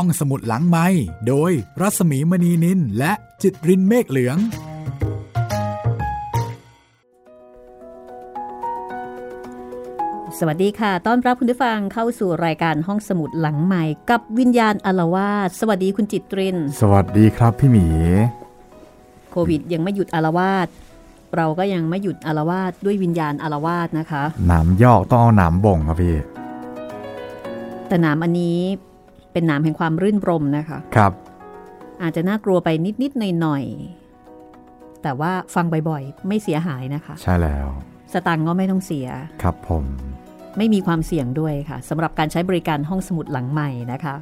ห้องสมุดหลังไม้โดยรัสมีมณีนินและจิตรินเมฆเหลือง สวัสดีค่ะ ต้อนรับคุณผู้ฟังเข้าสู่รายการห้องสมุดหลังใหม่ กับวิญญาณอลวาสสวัสดีคุณจิตริน สวัสดีครับพี่หมี โควิดยังไม่หยุดอลวาสเราก็ยังไม่หยุดอลวาสด้วยวิญญาณอลวาสนะคะ หนามยอกต้องเอาหนามบ่งครับพี่แต่หนามอันนี้ เป็นหนามแห่งความรื่นรมนะคะครับ อาจจะน่ากลัวไปนิดๆหน่อยๆแต่ว่าฟังบ่อยๆ ไม่เสียหายนะคะ ใช่แล้ว สตังค์ก็ไม่ต้องเสีย ครับผม ไม่มีความเสี่ยงด้วยค่ะสำหรับการใช้บริการห้องสมุดหลังใหม่นะคะ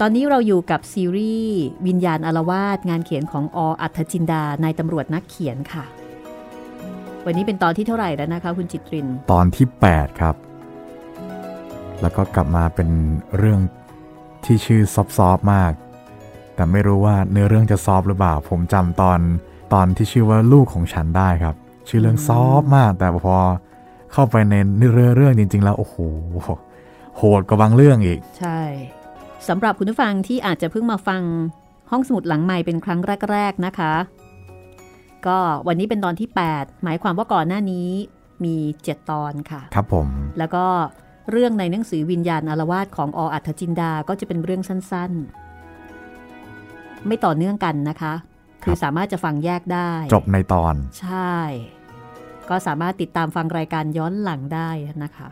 ตอนนี้เราอยู่กับซีรีส์วิญญาณอารวาสงานเขียนของออัธจินดานายตำรวจนักเขียนค่ะ วันนี้เป็นตอนที่เท่าไหร่แล้วนะคะ คุณจิตริน ตอนที่ 8 ครับ แล้วก็กลับมาเป็นเรื่องที่ชื่อซอฟซอฟมาก แต่ไม่รู้ว่าเนื้อเรื่องจะซอฟหรือเปล่า ผมจำตอนตอนที่ชื่อว่าลูกของฉันได้ครับ ชื่อเรื่องซอฟมาก แต่พอเข้าไปในเนื้อเรื่องจริง ๆ แล้วโอ้โหโหดกว่าบางเรื่องอีก ใช่สำหรับคุณผู้ฟังที่อาจจะเพิ่งมาฟังห้องสมุดหลังใหม่เป็นครั้งแรก ๆ นะคะ ก็วันนี้เป็นตอนที่ 8 หมายความว่าก่อนหน้านี้มี 7 ตอนค่ะ ครับผม แล้วก็ เรื่องในหนังสือวิญญาณอารวาสของออัธจินดาก็จะเป็นเรื่องสั้นๆ ไม่ต่อเนื่องกันนะคะ คือสามารถจะฟังแยกได้ จบในตอน ใช่ ก็สามารถติดตามฟังรายการย้อนหลังได้นะคะ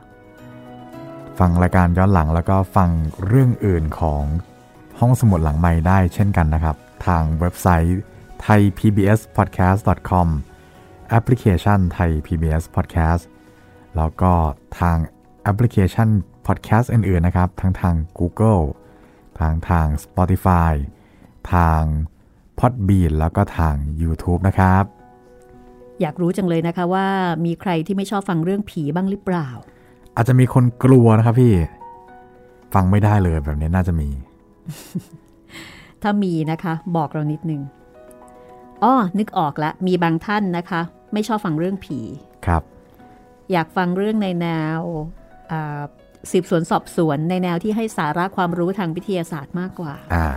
ฟังรายการย้อนหลังแล้วก็ฟังเรื่องอื่นของห้องสมุดหลังไม้ได้เช่นกันนะครับ ทางเว็บไซต์ thaipbspodcast.com แอปพลิเคชัน Thai PBS Podcast แล้วก็ทางแอ ปพลิเคชัน podcast อื่น ๆ นะครับ ทั้งทาง Google ทางทาง Spotify ทาง Podbean แล้วก็ทาง YouTube นะครับ อยากรู้จังเลยนะคะว่ามีใครที่ไม่ชอบฟังเรื่องผีบ้างหรือเปล่า อาจจะมีคนกลัวนะครับพี่ ฟังไม่ได้เลยแบบนี้น่าจะมี ถ้ามีนะคะ บอกเรานิดนึงอ้อนึกออกแล้วมีบางท่านนะคะ ไม่ชอบฟังเรื่องผี ครับ อยากฟังเรื่องในแนวอ่า สืบสวนสอบสวนในแนวที่ให้สาระความรู้ทางวิทยาศาสตร์มากกว่าอ่า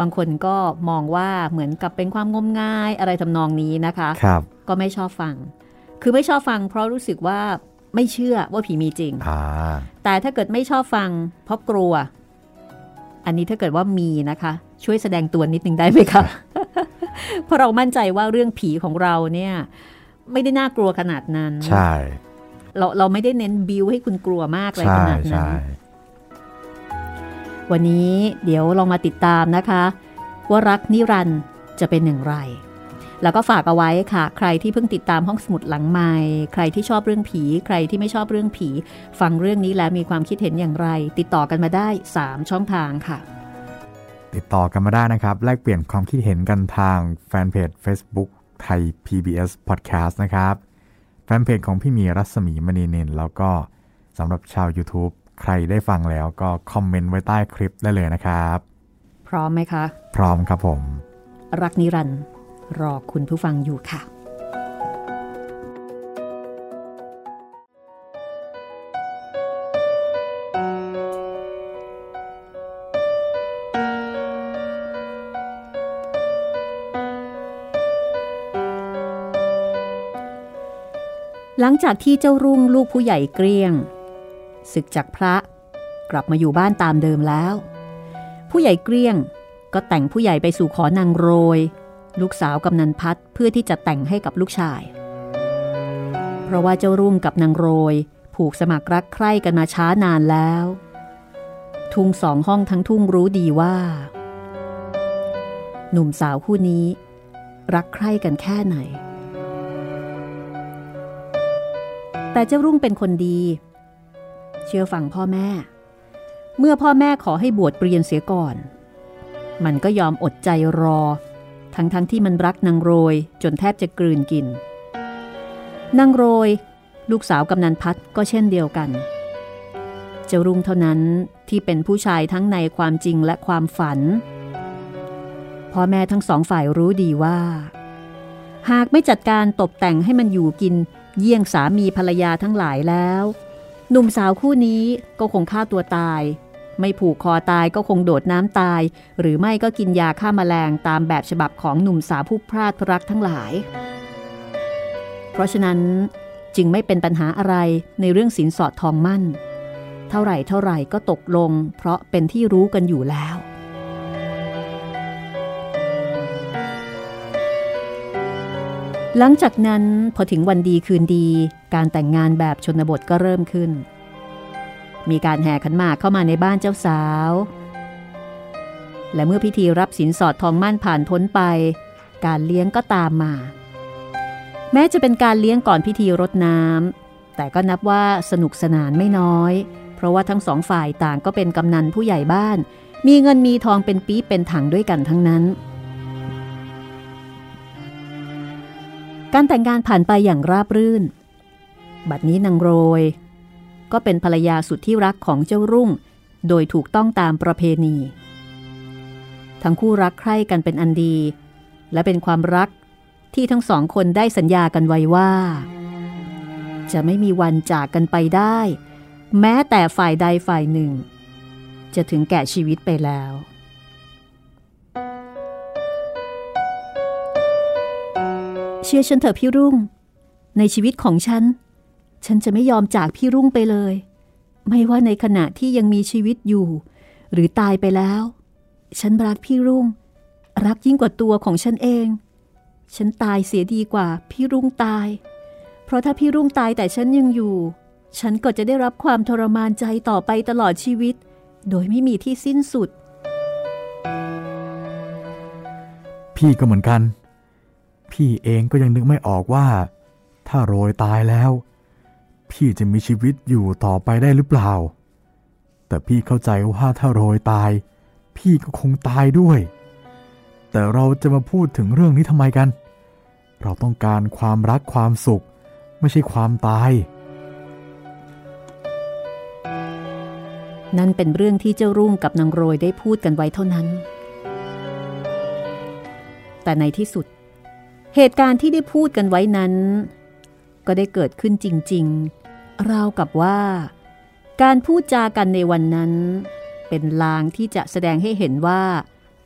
บางคนก็มองว่าเหมือนกับเป็นความงมงายอะไรทำนองนี้นะคะครับก็ไม่ชอบฟัง คือไม่ชอบฟัง เพราะรู้สึกว่าไม่เชื่อว่าผีมีจริงอ่าแต่ถ้าเกิดไม่ชอบฟัง เพราะกลัว อันนี้ถ้าเกิดว่ามีนะคะ ช่วยแสดงตัวนิดนึงได้ไหมคะ เพราะเรามั่นใจว่าเรื่องผีของเราเนี่ย ไม่ได้น่ากลัวขนาดนั้น ใช่ เราเราไม่ได้เน้นบิวให้คุณกลัวมากอะไรใช่ขนาดนั้ใช่นวันนี้เดี๋ยวลองมาติดตามนะคะ ว่ารักนิรันดร์จะเป็นอย่างไร แล้วก็ฝากเอาไว้ค่ะ ใครที่เพิ่งติดตามห้องสมุดหลังใหม่ ใครที่ชอบเรื่องผี ใครที่ไม่ชอบเรื่องผี ฟังเรื่องนี้แล้วมีความคิดเห็นอย่างไร ติดต่อกันมาได้ 3 ช่องทางค่ะ ติดต่อกันมาได้นะครับ แลกเปลี่ยนความคิดเห็นกันทางแฟนเพจ Facebook ไทย PBS Podcast นะครับ แฟนเพจของพี่หมีรัศมีมณีนินแล้วก็สำหรับชาว YouTube ใครได้ฟังแล้วก็คอมเมนต์ไว้ใต้คลิปได้เลยนะครับ พร้อมไหมคะ พร้อมครับผม รักนิรันดร์รอคุณผู้ฟังอยู่ค่ะ หลังจากที่เจ้ารุ่งลูกผู้ใหญ่เกลี้ยง ศึกจากพระกลับมาอยู่บ้านตามเดิมแล้ว ผู้ใหญ่เกลี้ยงก็แต่งผู้ใหญ่ไปสู่ขอนางโรย ลูกสาวกำนันพัดเพื่อที่จะแต่งให้กับลูกชาย เพราะว่าเจ้ารุ่งกับนางโรย ผูกสมัครรักใคร่กันมาช้านานแล้ว ทุ่งสองห้องทั้งทุ่งรู้ดีว่า หนุ่มสาวคู่นี้ รักใคร่กันแค่ไหน แต่เจ้ารุ่งเป็นคนดี เชื่อฟังพ่อแม่ เมื่อพ่อแม่ขอให้บวชเรียนเสียก่อน มันก็ยอมอดใจรอ ทั้งๆทที่มันรักนางโรยจนแทบจะกลืนกิน นางโรย ลูกสาวกำนันพัดก็เช่นเดียวกันเจ้ารุ่งเท่านั้นที่เป็นผู้ชายทั้งในความจริงและความฝัน พ่อแม่ทั้งสองฝ่ายรู้ดีว่า หากไม่จัดการตกแต่งให้มันอยู่กิน เยี่ยงสามีภรรยาทั้งหลายแล้ว หนุ่มสาวคู่นี้ก็คงฆ่าตัวตาย ไม่ผูกคอตายก็คงโดดน้ำตาย หรือไม่ก็กินยาฆ่ามาแมลงตามแบบฉบับของหนุ่มสาวผู้พลาดรักทั้งหลาย เพราะฉะนั้นจึงไม่เป็นปัญหาอะไรในเรื่องสินสอดทองมั่น เท่าไหร่เท่าไหร่ก็ตกลง เพราะเป็นที่รู้กันอยู่แล้ว หลังจากนั้นพอถึงวันดีคืนดี การแต่งงานแบบชนบทก็เริ่มขึ้น มีการแห่ขันหมากเข้ามาในบ้านเจ้าสาว และเมื่อพิธีรับสินสอดทองมั่นผ่านพ้นไป การเลี้ยงก็ตามมา แม้จะเป็นการเลี้ยงก่อนพิธีรดน้ำแต่ก็นับว่าสนุกสนานไม่น้อย เพราะว่าทั้งสองฝ่ายต่างก็เป็นกำนันผู้ใหญ่บ้าน มีเงินมีทองเป็นปี๊เป็นถังด้วยกันทั้งนั้น การแต่งงานผ่านไปอย่างราบรื่น บัดนี้นางโรย ก็เป็นภรรยาสุดที่รักของเจ้ารุ่ง โดยถูกต้องตามประเพณี ทั้งคู่รักใคร่กันเป็นอันดี และเป็นความรักที่ทั้งสองคนได้สัญญากันไว้ว่า จะไม่มีวันจากกันไปได้ แม้แต่ฝ่ายใดฝ่ายหนึ่ง จะถึงแก่ชีวิตไปแล้ว เชื่อฉันเถอะพี่รุ่ง ในชีวิตของฉัน ฉันจะไม่ยอมจากพี่รุ่งไปเลย ไม่ว่าในขณะที่ยังมีชีวิตอยู่ หรือตายไปแล้ว ฉันรักพี่รุ่ง รักยิ่งกว่าตัวของฉันเอง ฉันตายเสียดีกว่าพี่รุ่งตาย เพราะถ้าพี่รุ่งตายแต่ฉันยังอยู่ ฉันก็จะได้รับความทรมานใจต่อไปตลอดชีวิต โดยไม่มีที่สิ้นสุด พี่ก็เหมือนกัน พี่เองก็ยังนึกไม่ออกว่า ถ้าโรยตายแล้ว พี่จะมีชีวิตอยู่ต่อไปได้หรือเปล่า แต่พี่เข้าใจว่าถ้าโรยตาย พี่ก็คงตายด้วย แต่เราจะมาพูดถึงเรื่องนี้ทำไมกัน เราต้องการความรักความสุข ไม่ใช่ความตาย นั่นเป็นเรื่องที่เจ้ารุ่งกับนางโรยได้พูดกันไว้เท่านั้น แต่ในที่สุด เหตุการณ์ที่ได้พูดกันไว้นั้น ก็ได้เกิดขึ้นจริงๆ ราวกับว่า การพูดจากันในวันนั้น เป็นลางที่จะแสดงให้เห็นว่า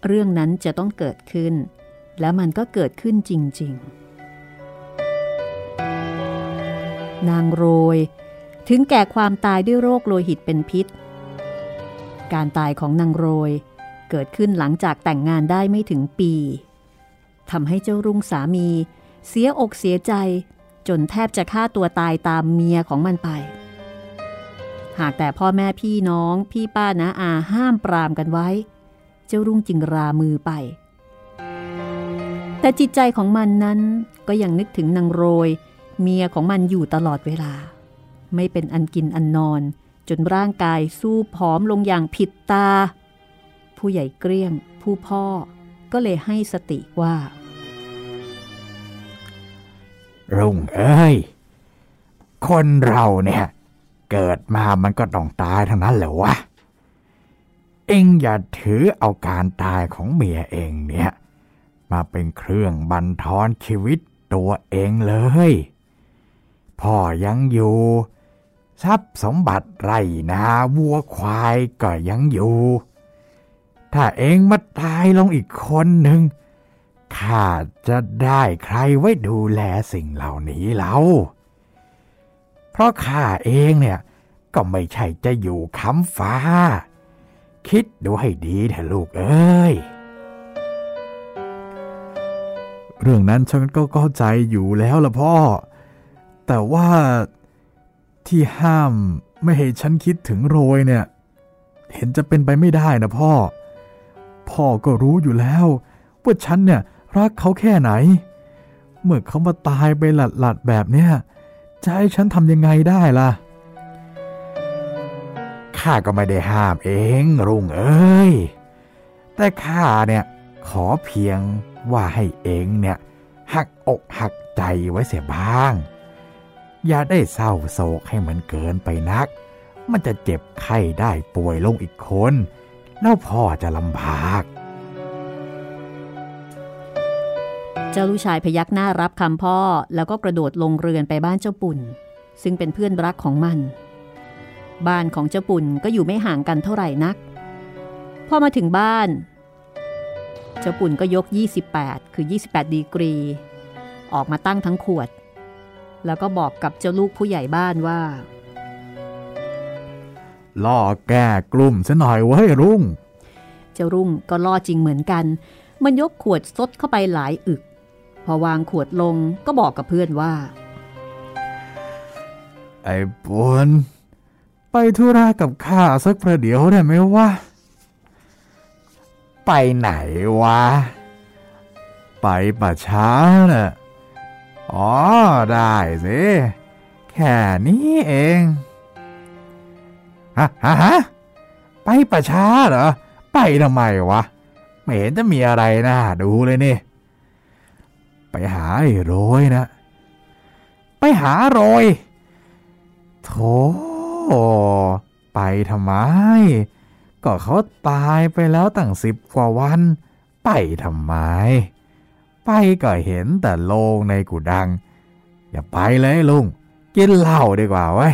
เรื่องนั้นจะต้องเกิดขึ้น และมันก็เกิดขึ้นจริง ๆ นางโรย ถึงแก่ความตายด้วยโรคโลหิตเป็นพิษ การตายของนางโรยเกิดขึ้นหลังจากแต่งงานได้ไม่ถึงปี ทำให้เจ้ารุ่งสามี เสียอกเสียใจ จนแทบจะฆ่าตัวตายตามเมียของมันไป หากแต่พ่อแม่พี่น้องพี่ป้านะอาห้ามปรามกันไว้ เจ้ารุ่งจึงรามือไป แต่จิตใจของมันนั้นก็ยังนึกถึงนางโรย เมียของมันอยู่ตลอดเวลา ไม่เป็นอันกินอันนอน จนร่างกายสู้ผอมลงอย่างผิดตา ผู้ใหญ่เกลี้ยง ผู้พ่อ ก็เลยให้สติว่ารุ่งเอ้ย คนเราเนี่ย เกิดมามันก็ต้องตายทั้งนั้นแหละวะ เอ็งอย่าถือเอาการตายของเมียเองเนี่ย มาเป็นเครื่องบันทอนชีวิตตัวเองเลย พ่อยังอยู่ ทรัพย์สมบัติไรนาวัวควายก็ยังอยู่ ถ้าเองมาตายลงอีกคนหนึ่งข้าจะได้ใครไว้ดูแลสิ่งเหล่านี้เล่าเพราะข้าเองเนี่ยก็ไม่ใช่จะอยู่ค้ำฟ้า คิดดูให้ดีเถอะลูกเอ้ย เรื่องนั้นฉันก็เข้าใจอยู่แล้วล่ะพ่อ แต่ว่าที่ห้ามไม่ให้ฉันคิดถึงโรยเนี่ย เห็นจะเป็นไปไม่ได้นะพ่อ พ่อก็รู้อยู่แล้วว่าฉันเนี่ยรักเขาแค่ไหน เมื่อเขามาตายไปหลัดหลัดแบบเนี้ยจะให้ฉันทำยังไงได้ล่ะ ข้าก็ไม่ได้ห้ามเองรุ่งเอ้ย แต่ข้าเนี่ยขอเพียงว่าให้เองเนี่ยหักอกหักใจไว้เสียบ้าง อย่าได้เศร้าโศกให้มันเกินไปนัก มันจะเจ็บไข้ได้ป่วยลงอีกคน แล้วพ่อจะลำบาก เจ้าลูกชายพยักหน้ารับคำพ่อแล้วก็กระโดดลงเรือนไปบ้านเจ้าปุ่น ซึ่งเป็นเพื่อนรักของมัน บ้านของเจ้าปุ่นก็อยู่ไม่ห่างกันเท่าไหร่นัก พอมาถึงบ้าน เจ้าปุ่นก็ยก 28 คือ 28 ดีกรี ออกมาตั้งทั้งขวด แล้วก็บอกกับเจ้าลูกผู้ใหญ่บ้านว่า ล่อแก้กลุ่มซะหน่อยเว้ยรุ่ง เจ้ารุ่งก็ล่อจริงเหมือนกัน มันยกขวดซดเข้าไปหลายอึก พอวางขวดลงก็บอกกับเพื่อนว่า ไอ้ปวนไปธุระกับข้าสักประเดี๋ยวได้ไหมวะ ไปไหนวะ ไปป่าช้าน่ะ อ๋อ ได้สิ แค่นี้เอง ฮะฮะไปป่าช้าเหรอ ไปทำไมวะ ไม่เห็นจะมีอะไรน่าดูเลยนี่ ไปหาไอ้โรยนะ ไปหาโรยโถไปทำไม ก็เขาตายไปแล้วตั้งสิบกว่าวัน ไปทำไม ไปก็เห็นแต่โลงในกุดัง อย่าไปเลยลุง กินเหล้าดีกว่าเว้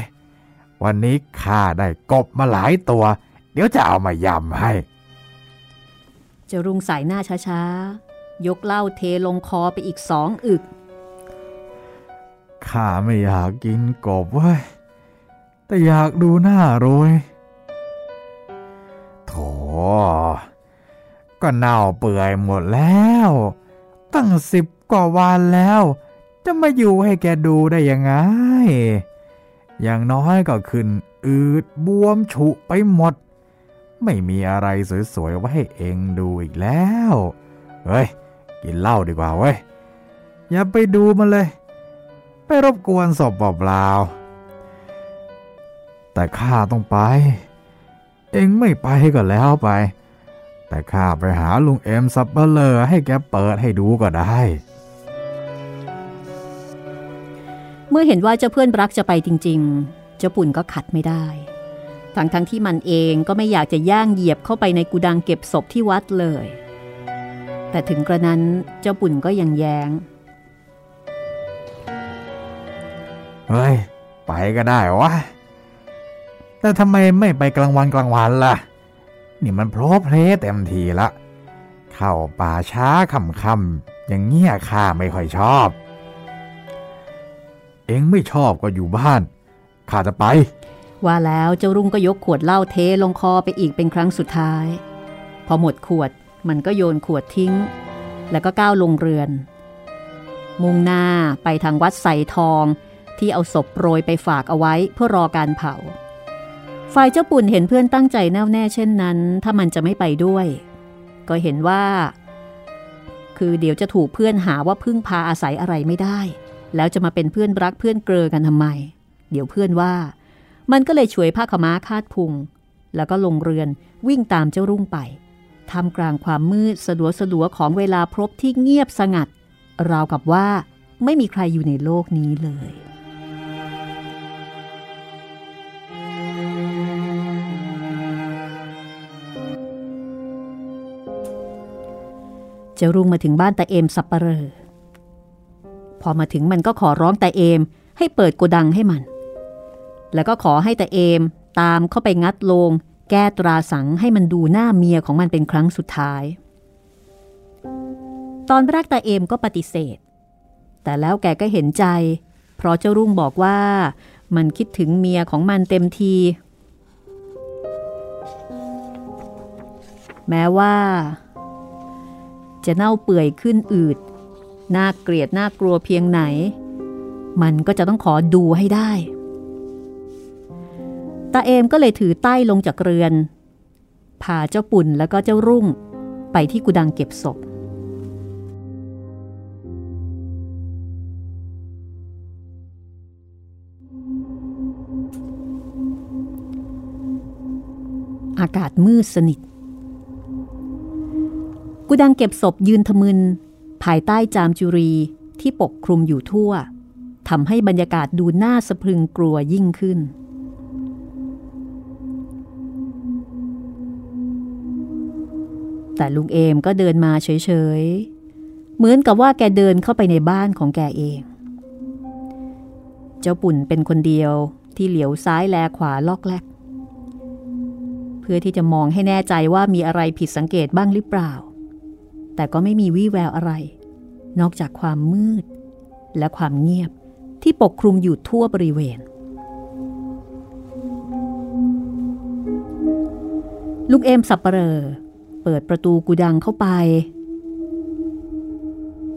วันนี้ข้าได้กบมาหลายตัว เดี๋ยวจะเอามายำให้เจ้ารุ่งสายหน้าช้าๆ ยกเหล้าเทลงคอไปอีกสองอึก ข้าไม่อยากกินกบเว้ย แต่อยากดูหน้าโรยโถก็เน่าเปื่อยหมดแล้ว ตั้งสิบกว่าวันแล้ว จะมาอยู่ให้แกดูได้ยังไง อย่างน้อยก็ขึ้น อืดบวมฉุไปหมด ไม่มีอะไรสวยๆไว้ให้เอ็งดูอีกแล้ว เฮ้ย กินเหล้าดีกว่าเว้ย อย่าไปดูมันเลย ไปรบกวนศพเปล่าๆแต่ข้าต้องไป เอ็งไม่ไปก็แล้วไป แต่ข้าไปหาลุงเอ็มซับเบลเลอร์ให้แกเปิดให้ดูก็ได้ มื่อเห็นว่าเจ้าเพื่อนรักจะไปจริง ๆ เจ้าปุ่นก็ขัดไม่ได้ ทั้งทั้งๆที่มันเองก็ไม่อยากจะย่างเหยียบเข้าไปในกุดังเก็บศพที่วัดเลย แต่ถึงกระนั้นเจ้าปุ่นก็ยังแยง้ง เฮ้ย ไปก็ได้วะ แต่ทำไมไม่ไปกลางวันกลางวันล่ะ นี่มันโพลเพลเต็มทีละ เข้าป่าช้าค่ำๆอย่างเงี้ยข้าไม่ค่อยชอบ เองไม่ชอบก็อยู่บ้านข้าจะไป ว่าแล้วเจ้ารุ่งก็ยกขวดเหล้าเทลงคอไปอีกเป็นครั้งสุดท้าย พอหมดขวดมันก็โยนขวดทิ้ง แล้วก็ก้าวลงเรือน มุ่งหน้าไปทางวัดใสทองที่เอาศพโปรยไปฝากเอาไว้เพื่อรอการเผา ฝ่ายเจ้าปุ่นเห็นเพื่อนตั้งใจแน่วแน่เช่นนั้น ถ้ามันจะไม่ไปด้วย ก็เห็นว่า คือเดี๋ยวจะถูกเพื่อนหาว่าพึ่งพาอาศัยอะไรไม่ได้ แล้วจะมาเป็นเพื่อนรักเพื่อนเกลอกันทำไม เดี๋ยวเพื่อนว่า มันก็เลยฉวยผ้าขม้าคาดพุง แล้วก็ลงเรือนวิ่งตามเจ้ารุ่งไปทำกลางความมืดสลัวสลัวของเวลาพรบที่เงียบสงัด ราวกับว่าไม่มีใครอยู่ในโลกนี้เลยเจ้ารุ่งมาถึงบ้านตาเอมสับปะเรอ พอมาถึงมันก็ขอร้องตาเอมให้เปิดโกดังให้มัน แล้วก็ขอให้ตาเอมตามเข้าไปงัดโลง แก้ตราสังให้มันดูหน้าเมียของมันเป็นครั้งสุดท้าย ตอนแรกตาเอมก็ปฏิเสธ แต่แล้วแกก็เห็นใจ เพราะเจ้ารุ่งบอกว่ามันคิดถึงเมียของมันเต็มที แม้ว่า จะเน่าเปื่อยขึ้นอืด น่าเกลียดน่ากลัวเพียงไหน มันก็จะต้องขอดูให้ได้ตาเอมก็เลยถือใต้ลงจากเรือนพาเจ้าปุ่นแล้วก็เจ้ารุ่ง ไปที่กุดังเก็บศพ อากาศมืดสนิท กุดังเก็บศพยืนทะมึน ภายใต้จามจุรีที่ปกคลุมอยู่ทั่วทำให้บรรยากาศดูน่าสะพรึงกลัวยิ่งขึ้น แต่ลุงเอมก็เดินมาเฉยๆ เหมือนกับว่าแกเดินเข้าไปในบ้านของแกเอง เจ้าปุ่นเป็นคนเดียวที่เหลียวซ้ายแลขวาลอกแลก เพื่อที่จะมองให้แน่ใจว่ามีอะไรผิดสังเกตบ้างหรือเปล่า แต่ก็ไม่มีวี่แววอะไร นอกจากความมืด และความเงียบที่ปกคลุมอยู่ทั่วบริเวณ ลูกเอมสับเปลอเปิดประตูกูดังเข้าไป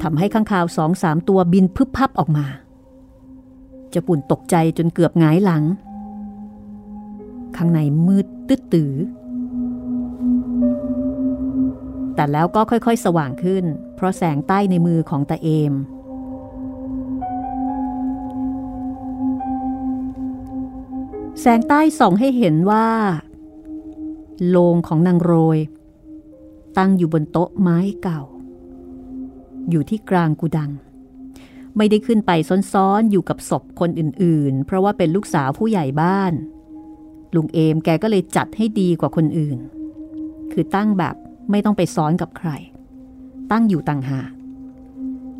ทำให้ข้างคาวสองสามตัวบินพึบพับออกมาจะปุ่นตกใจจนเกือบหงายหลัง ข้างในมืดตื้อตือ แต่แล้วก็ค่อยๆ สว่างขึ้น เพราะแสงใต้ในมือของตาเอม แสงใต้ส่องให้เห็นว่า โลงของนางโรย ตั้งอยู่บนโต๊ะไม้เก่า อยู่ที่กลางกุดัง ไม่ได้ขึ้นไปซ้อนๆอยู่กับศพคนอื่นๆ เพราะว่าเป็นลูกสาวผู้ใหญ่บ้านลุงเอมแกก็เลยจัดให้ดีกว่าคนอื่น คือตั้งแบบ ไม่ต้องไปซ้อนกับใคร ตั้งอยู่ต่างหาก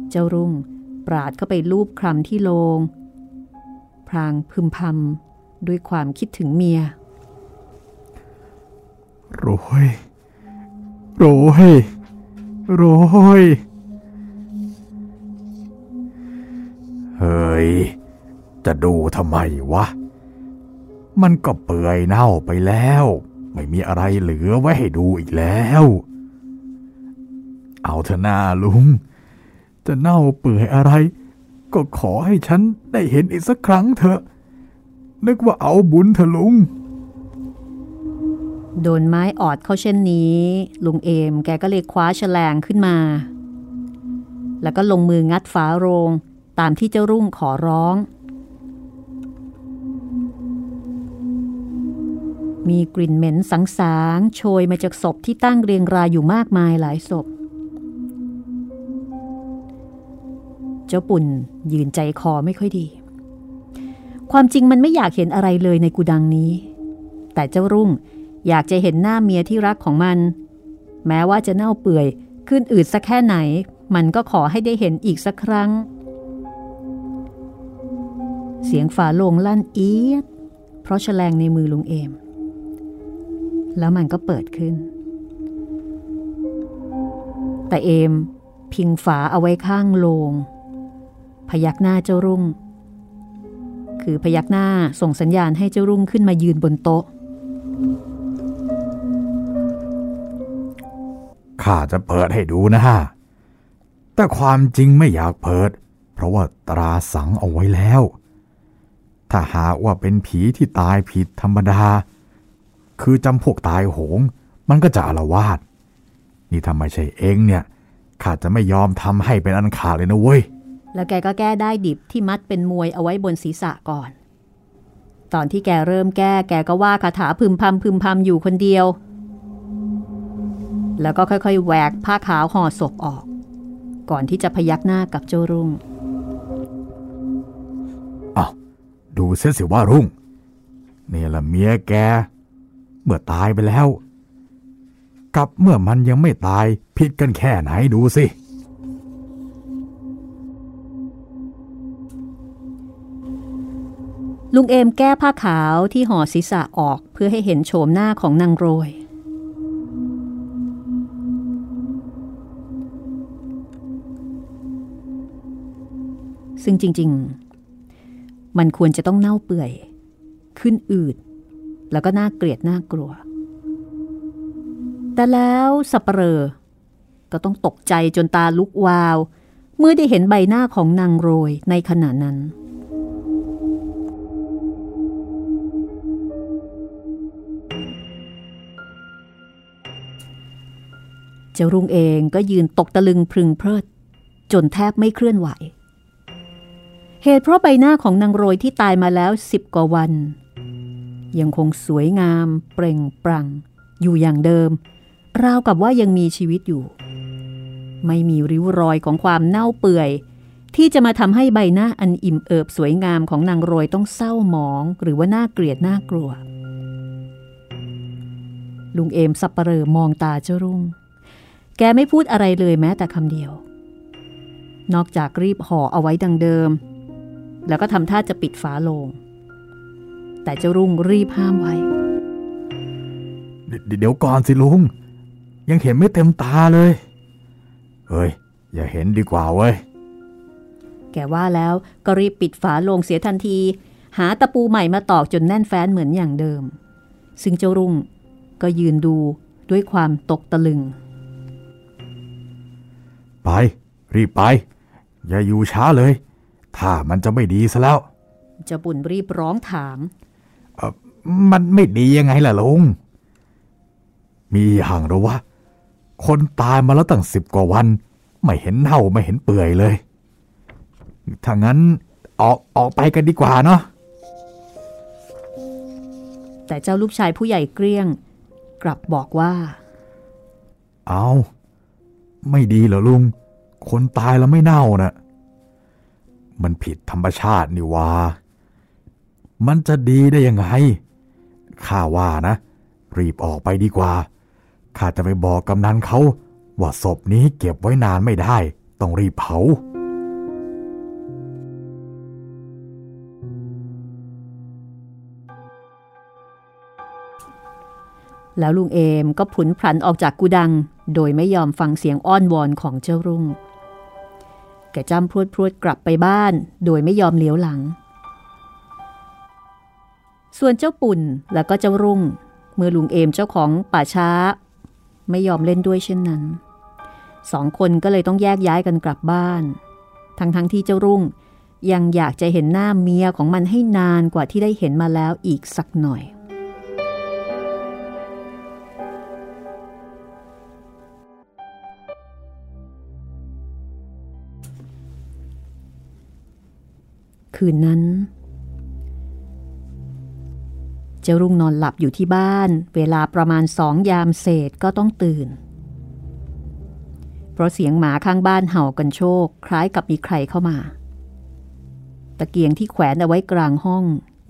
เจ้ารุ่งปราดเข้าไปลูบคลำที่โลง พรางพึมพำด้วยความคิดถึงเมียโรยโรยโรยเฮ้ย จะดูทำไมวะ มันก็เปื่อยเน่าไปแล้ว ไม่มีอะไรเหลือไว้ให้ดูอีกแล้ว เอาเถอะนาลุง จะเน่าเปื่อยอะไร ก็ขอให้ฉันได้เห็นอีกสักครั้งเถอะ นึกว่าเอาบุญเถอะลุง โดนไม้ออดเข้าเช่นนี้ ลุงเอมแกก็เลยคว้าฉลงขึ้นมา แล้วก็ลงมืองัดฝาโรงตามที่เจ้ารุ่งขอร้อง มีกลิ่นเหม็นสังสางโชยมาจากศพที่ตั้งเรียงรายอยู่มากมายหลายศพ เจ้าปุ่นยืนใจคอไม่ค่อยดี ความจริงมันไม่อยากเห็นอะไรเลยในกุดังนี้ แต่เจ้ารุ่งอยากจะเห็นหน้าเมียที่รักของมัน แม้ว่าจะเน่าเปื่อยขึ้นอืดสักแค่ไหน มันก็ขอให้ได้เห็นอีกสักครั้ง เสียงฝาโลงลั่นเอียดเพราะแฉลงในมือลุงเอม แล้วมันก็เปิดขึ้น แต่เอมพิงฝาเอาไว้ข้างโลง พยักหน้าเจ้ารุ่ง คือพยักหน้าส่งสัญญาณให้เจ้ารุ่งขึ้นมายืนบนโต๊ะ ข้าจะเปิดให้ดูนะฮะ แต่ความจริงไม่อยากเปิด เพราะว่าตราสังเอาไว้แล้ว ถ้าหากว่าเป็นผีที่ตายผิดธรรมดา คือจำพวกตายโหง มันก็จะอารวาสนี่ทำไมใช่เองเนี่ยข้าจะไม่ยอมทำให้เป็นอันขาดเลยนะเว้ย แล้วแกก็แก้ได้ดิบที่มัดเป็นมวยเอาไว้บนศีรษะก่อน ตอนที่แกเริ่มแก้ แกก็ว่าคาถาพึมพำพึมพำอยู่คนเดียว แล้วก็ค่อยๆแหวกผ้าขาวห่อศพออก ก่อนที่จะพยักหน้ากับเจ้ารุ่งอ้าวดูเสียสิว่ารุ่งเนี่ยละเมียแก เมื่อตายไปแล้ว กับเมื่อมันยังไม่ตายผิดกันแค่ไหนดูสิ ลุงเอมแก้ผ้าขาวที่ห่อศีรษะออกเพื่อให้เห็นโฉมหน้าของนางโรย ซึ่งจริง ๆ มันควรจะต้องเน่าเปื่อย ขึ้นอืด แล้วก็น่าเกลียดน่ากลัว แต่แล้วสับเปลอก็ต้องตกใจจนตาลุกวาว เมื่อได้เห็นใบหน้าของนางโรยในขณะนั้น เจ้ารุ่งเองก็ยืนตกตะลึงพึงเพลิด จนแทบไม่เคลื่อนไหว เหตุเพราะใบหน้าของนางโรยที่ตายมาแล้วสิบกว่าวัน ยังคงสวยงาม เปล่งปลั่ง อยู่อย่างเดิม ราวกับว่ายังมีชีวิตอยู่ ไม่มีริ้วรอยของความเน่าเปื่อย ที่จะมาทำให้ใบหน้าอันอิ่มเอิบสวยงามของนางโรยต้องเศร้าหมอง หรือว่าน่าเกลียดน่ากลัว ลุงเอมสับปเปลอมองตาเจ้ารุ่ง แกไม่พูดอะไรเลยแม้แต่คำเดียว นอกจากรีบห่อเอาไว้ดังเดิม แล้วก็ทำท่าจะปิดฝาโลง แต่เจ้ารุ่งรีบห้ามไว้ เดี๋ยวก่อนสิลุง ยังเห็นไม่เต็มตาเลย เฮ้ย อย่าเห็นดีกว่าเว้ย แกว่าแล้วก็รีบปิดฝาโลงเสียทันที หาตะปูใหม่มาตอกจนแน่นแฟ้นเหมือนอย่างเดิม ซึ่งเจ้ารุ่งก็ยืนดูด้วยความตกตะลึง ไป รีบไป อย่าอยู่ช้าเลย ถ้ามันจะไม่ดีซะแล้วเจ้าปุ่นรีบร้องถาม มันไม่ดียังไงล่ะลุง มีอย่างหรือวะ คนตายมาแล้วตั้งสิบกว่าวัน ไม่เห็นเน่าไม่เห็นเปื่อยเลย ถ้างั้นออกออกไปกันดีกว่าเนาะ แต่เจ้าลูกชายผู้ใหญ่เกลี้ยง กลับบอกว่า เอาไม่ดีเหรอลุง คนตายแล้วไม่เน่านะ่ะ มันผิดธรรมชาตินี่วามันจะดีได้ยังไง ข้าว่านะ รีบออกไปดีกว่า ข้าจะไปบอกกำนันเขา ว่าศพนี้เก็บไว้นานไม่ได้ ต้องรีบเผาแล้วลุงเอมก็ผุนพลันออกจากกูดัง โดยไม่ยอมฟังเสียงอ้อนวอนของเจ้ารุ่ง แกจำพรวดพรวดกลับไปบ้าน โดยไม่ยอมเลี้ยวหลัง ส่วนเจ้าปุ่นแล้วก็เจ้ารุ่ง เมื่อลุงเอมเจ้าของป่าช้า ไม่ยอมเล่นด้วยเช่นนั้นสองคนก็เลยต้องแยกย้ายกันกลับบ้าน ทั้งทั้งที่เจ้ารุ่งยังอยากจะเห็นหน้าเมียของมันให้นานกว่าที่ได้เห็นมาแล้วอีกสักหน่อย คืนนั้น เจ้ารุ่งนอนหลับอยู่ที่บ้าน เวลาประมาณสองยามเศษก็ต้องตื่น เพราะเสียงหมาข้างบ้านเห่ากันโชค คล้ายกับมีใครเข้ามา ตะเกียงที่แขวนเอาไว้กลางห้อง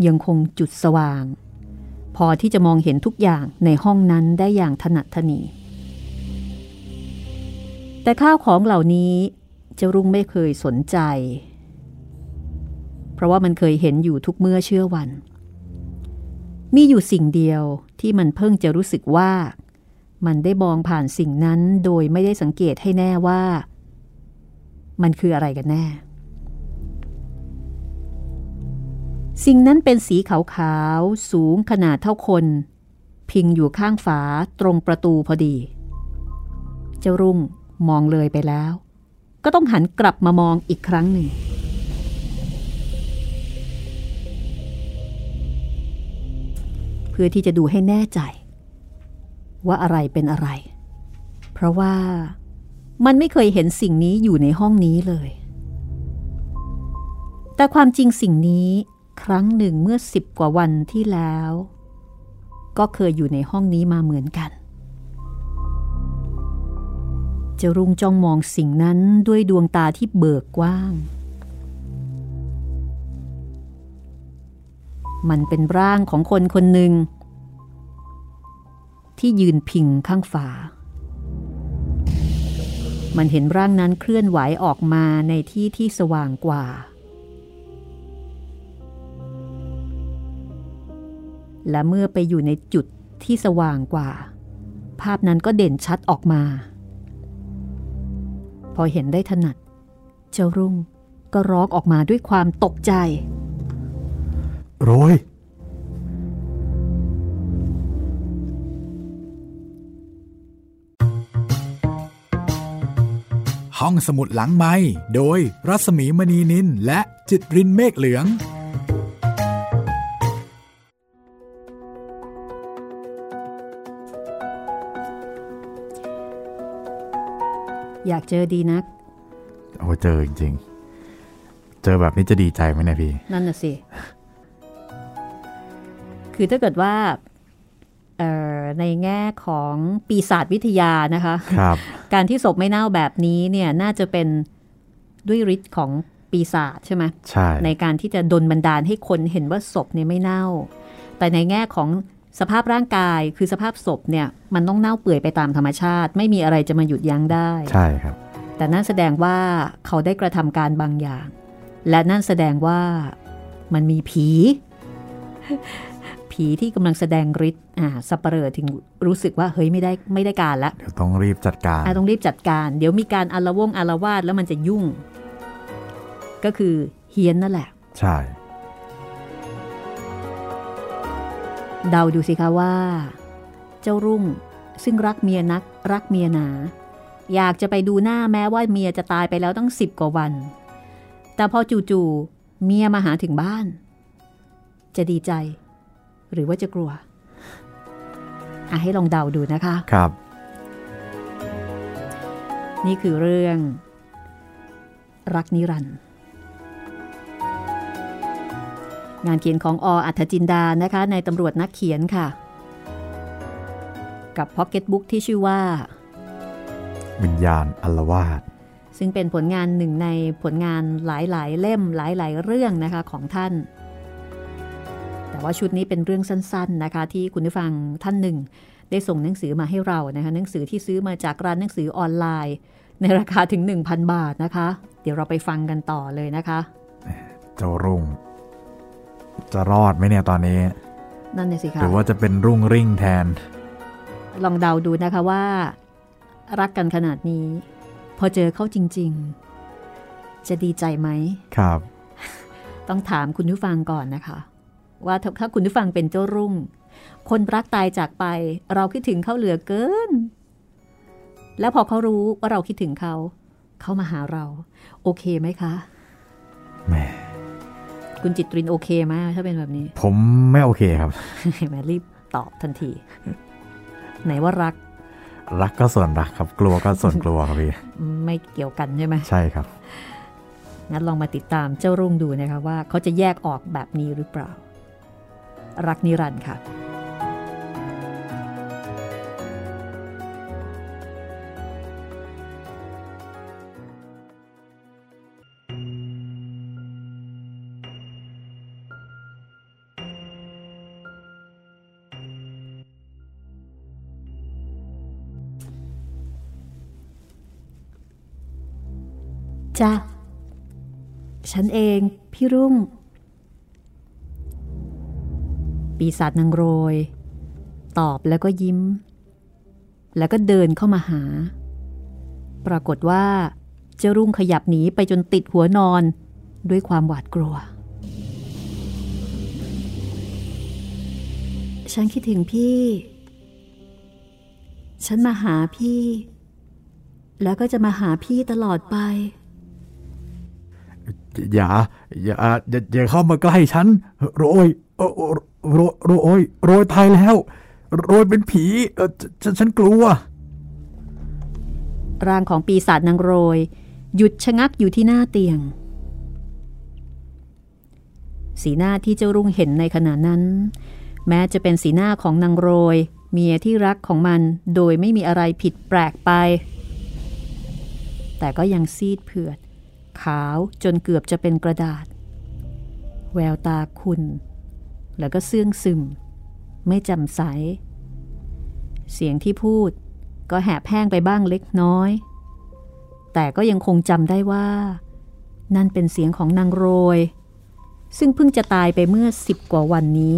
ยังคงจุดสว่าง พอที่จะมองเห็นทุกอย่างในห้องนั้นได้อย่างถนัดถนี แต่ข้าวของเหล่านี้เจ้ารุ่งไม่เคยสนใจ เพราะว่ามันเคยเห็นอยู่ทุกเมื่อเชื่อวัน มีอยู่สิ่งเดียวที่มันเพิ่งจะรู้สึกว่า มันได้มองผ่านสิ่งนั้นโดยไม่ได้สังเกตให้แน่ว่า มันคืออะไรกันแน่ สิ่งนั้นเป็นสีขาวๆ สูงขนาดเท่าคน พิงอยู่ข้างฝาตรงประตูพอดี เจ้ารุ่งมองเลยไปแล้ว ก็ต้องหันกลับมามองอีกครั้งหนึ่ง เพื่อที่จะดูให้แน่ใจ ว่าอะไรเป็นอะไร เพราะว่ามันไม่เคยเห็นสิ่งนี้อยู่ในห้องนี้เลย แต่ความจริงสิ่งนี้ครั้งหนึ่งเมื่อสิบกว่าวันที่แล้ว ก็เคยอยู่ในห้องนี้มาเหมือนกันจะรุ่งจ้องมองสิ่งนั้นด้วยดวงตาที่เบิกกว้าง มันเป็นร่างของคนคนหนึ่ง ที่ยืนพิงข้างฝา มันเห็นร่างนั้นเคลื่อนไหวออกมาในที่ที่สว่างกว่า และเมื่อไปอยู่ในจุดที่สว่างกว่า ภาพนั้นก็เด่นชัดออกมา พอเห็นได้ถนัด เจ้ารุ่งก็ร้องออกมาด้วยความตกใจ โรยห้องสมุดหลังไม้โดยรัสมีมณีนินและจิตรินเมฆเหลือง อยากเจอดีนัก โอ้เจอจริงๆ เจอแบบนี้จะดีใจไหมเนี่ยพี่ นั่นน่ะสิ คือถ้าเกิดว่าในแง่ของปีศาจวิทยานะคะคการที่ศพไม่เน่าแบบนี้เนี่ยน่าจะเป็นด้วยฤทธิ์ของปีศาจใช่ไหมใช่ในการที่จะดนบันดาลให้คนเห็นว่าศพเนี่ยไม่เน่า แต่ในแง่ของสภาพร่างกายคือสภาพศพเนี่ยมันต้องเน่าเปื่อยไปตามธรรมชาติ ไม่มีอะไรจะมาหยุดยั้งได้ ใช่ครับ แต่นั่นแสดงว่าเขาได้กระทำการบางอย่าง และนั่นแสดงว่ามันมีผี ผีที่กำลังแสดงฤทธิ์อ่าสับเปลอถึงรู้สึกว่าเฮ้ยไม่ได้ไม่ได้การละเดี๋ยวต้องรีบจัดการอ่าต้องรีบจัดการ เดี๋ยวมีการอารวงอารวาสแล้วมันจะยุ่ง ก็คือเฮียนนั่นแหละ ใช่ เดาดูสิคะว่า เจ้ารุ่งซึ่งรักเมียนัก รักเมียหนา อยากจะไปดูหน้าแม้ว่าเมียจะตายไปแล้วตั้งสิบกว่าวัน แต่พอจู่ๆเมียมาหาถึงบ้าน จะดีใจ หรือว่าจะกลัวอะให้ลองเดาดูนะคะ ครับ นี่คือเรื่อง รักนิรันดร์งานเขียนของอ.อรรถจินดานะคะนายตำรวจนักเขียนค่ะ กับพ็อกเก็ตบุ๊กที่ชื่อว่า วิญญาณอาละวาดซึ่งเป็นผลงานหนึ่งในผลงานหลายๆ เล่มหลาย ๆ เรื่องนะคะของท่าน แต่ว่าชุดนี้เป็นเรื่องสั้น ๆนะคะ ที่คุณผู้ฟังท่านหนึ่ง ได้ส่งหนังสือมาให้เรานะคะหนังสือที่ซื้อมาจากร้านหนังสือออนไลน์ ในราคาถึง 1,000 บาทนะคะ เดี๋ยวเราไปฟังกันต่อเลยนะคะเจ้ารุ่ง จะรอดไหมเนี่ยตอนนี้ นั่นเลยสิหคะรือว่าจะเป็นรุ่งริ่งแทน ลองเดาดูนะคะว่า รักกันขนาดนี้ พอเจอเขาจริง ๆ จะดีใจไหมครับ ต้องถามคุณผู้ฟังก่อนนะคะ ว่าถ้าถ้าคุณผู้ฟังเป็นเจ้ารุ่ง คนรักตายจากไป เราคิดถึงเขาเหลือเกิน แล้วพอเขารู้ว่าเราคิดถึงเขา เขามาหาเรา โอเคไหมคะแหมคุณจิตรินโอเคไหมถ้าเป็นแบบนี้ ผมไม่โอเคครับแหมรีบตอบทันที ไหนว่ารัก รักก็ส่วนรักครับ กลัวก็ส่วนกลัวครับพี่ไม่เกี่ยวกันใช่ไหมใช่ครับงั้นลองมาติดตามเจ้ารุ่งดูนะคะว่าเขาจะแยกออกแบบนี้หรือเปล่า รักนิรันดร์ค่ะจ้ะฉันเอง พี่รุ่ง ปีศาจนางโรย ตอบแล้วก็ยิ้ม แล้วก็เดินเข้ามาหา ปรากฏว่าเจ้ารุ่งขยับหนีไปจนติดหัวนอนด้วยความหวาดกลัว ฉันคิดถึงพี่ ฉันมาหาพี่ แล้วก็จะมาหาพี่ตลอดไป อย่า อย่าอย่าเข้ามาใกล้ฉัน โรย โอโอโรโรยโรยตายแล้ว โรยเป็นผีเออฉฉันกลัว ร่างของปีศาจนางโรย หยุดชะงักอยู่ที่หน้าเตียง สีหน้าที่เจ้ารุ่งเห็นในขณะนั้น แม้จะเป็นสีหน้าของนางโรย เมียที่รักของมันโดยไม่มีอะไรผิดแปลกไป แต่ก็ยังซีดเผือด ขาวจนเกือบจะเป็นกระดาษ แววตาคุณ แล้วก็เสื่องซึม ไม่จำใส เสียงที่พูดก็แหบแห้งไปบ้างเล็กน้อย แต่ก็ยังคงจำได้ว่า นั่นเป็นเสียงของนางโรย ซึ่งเพิ่งจะตายไปเมื่อสิบกว่าวันนี้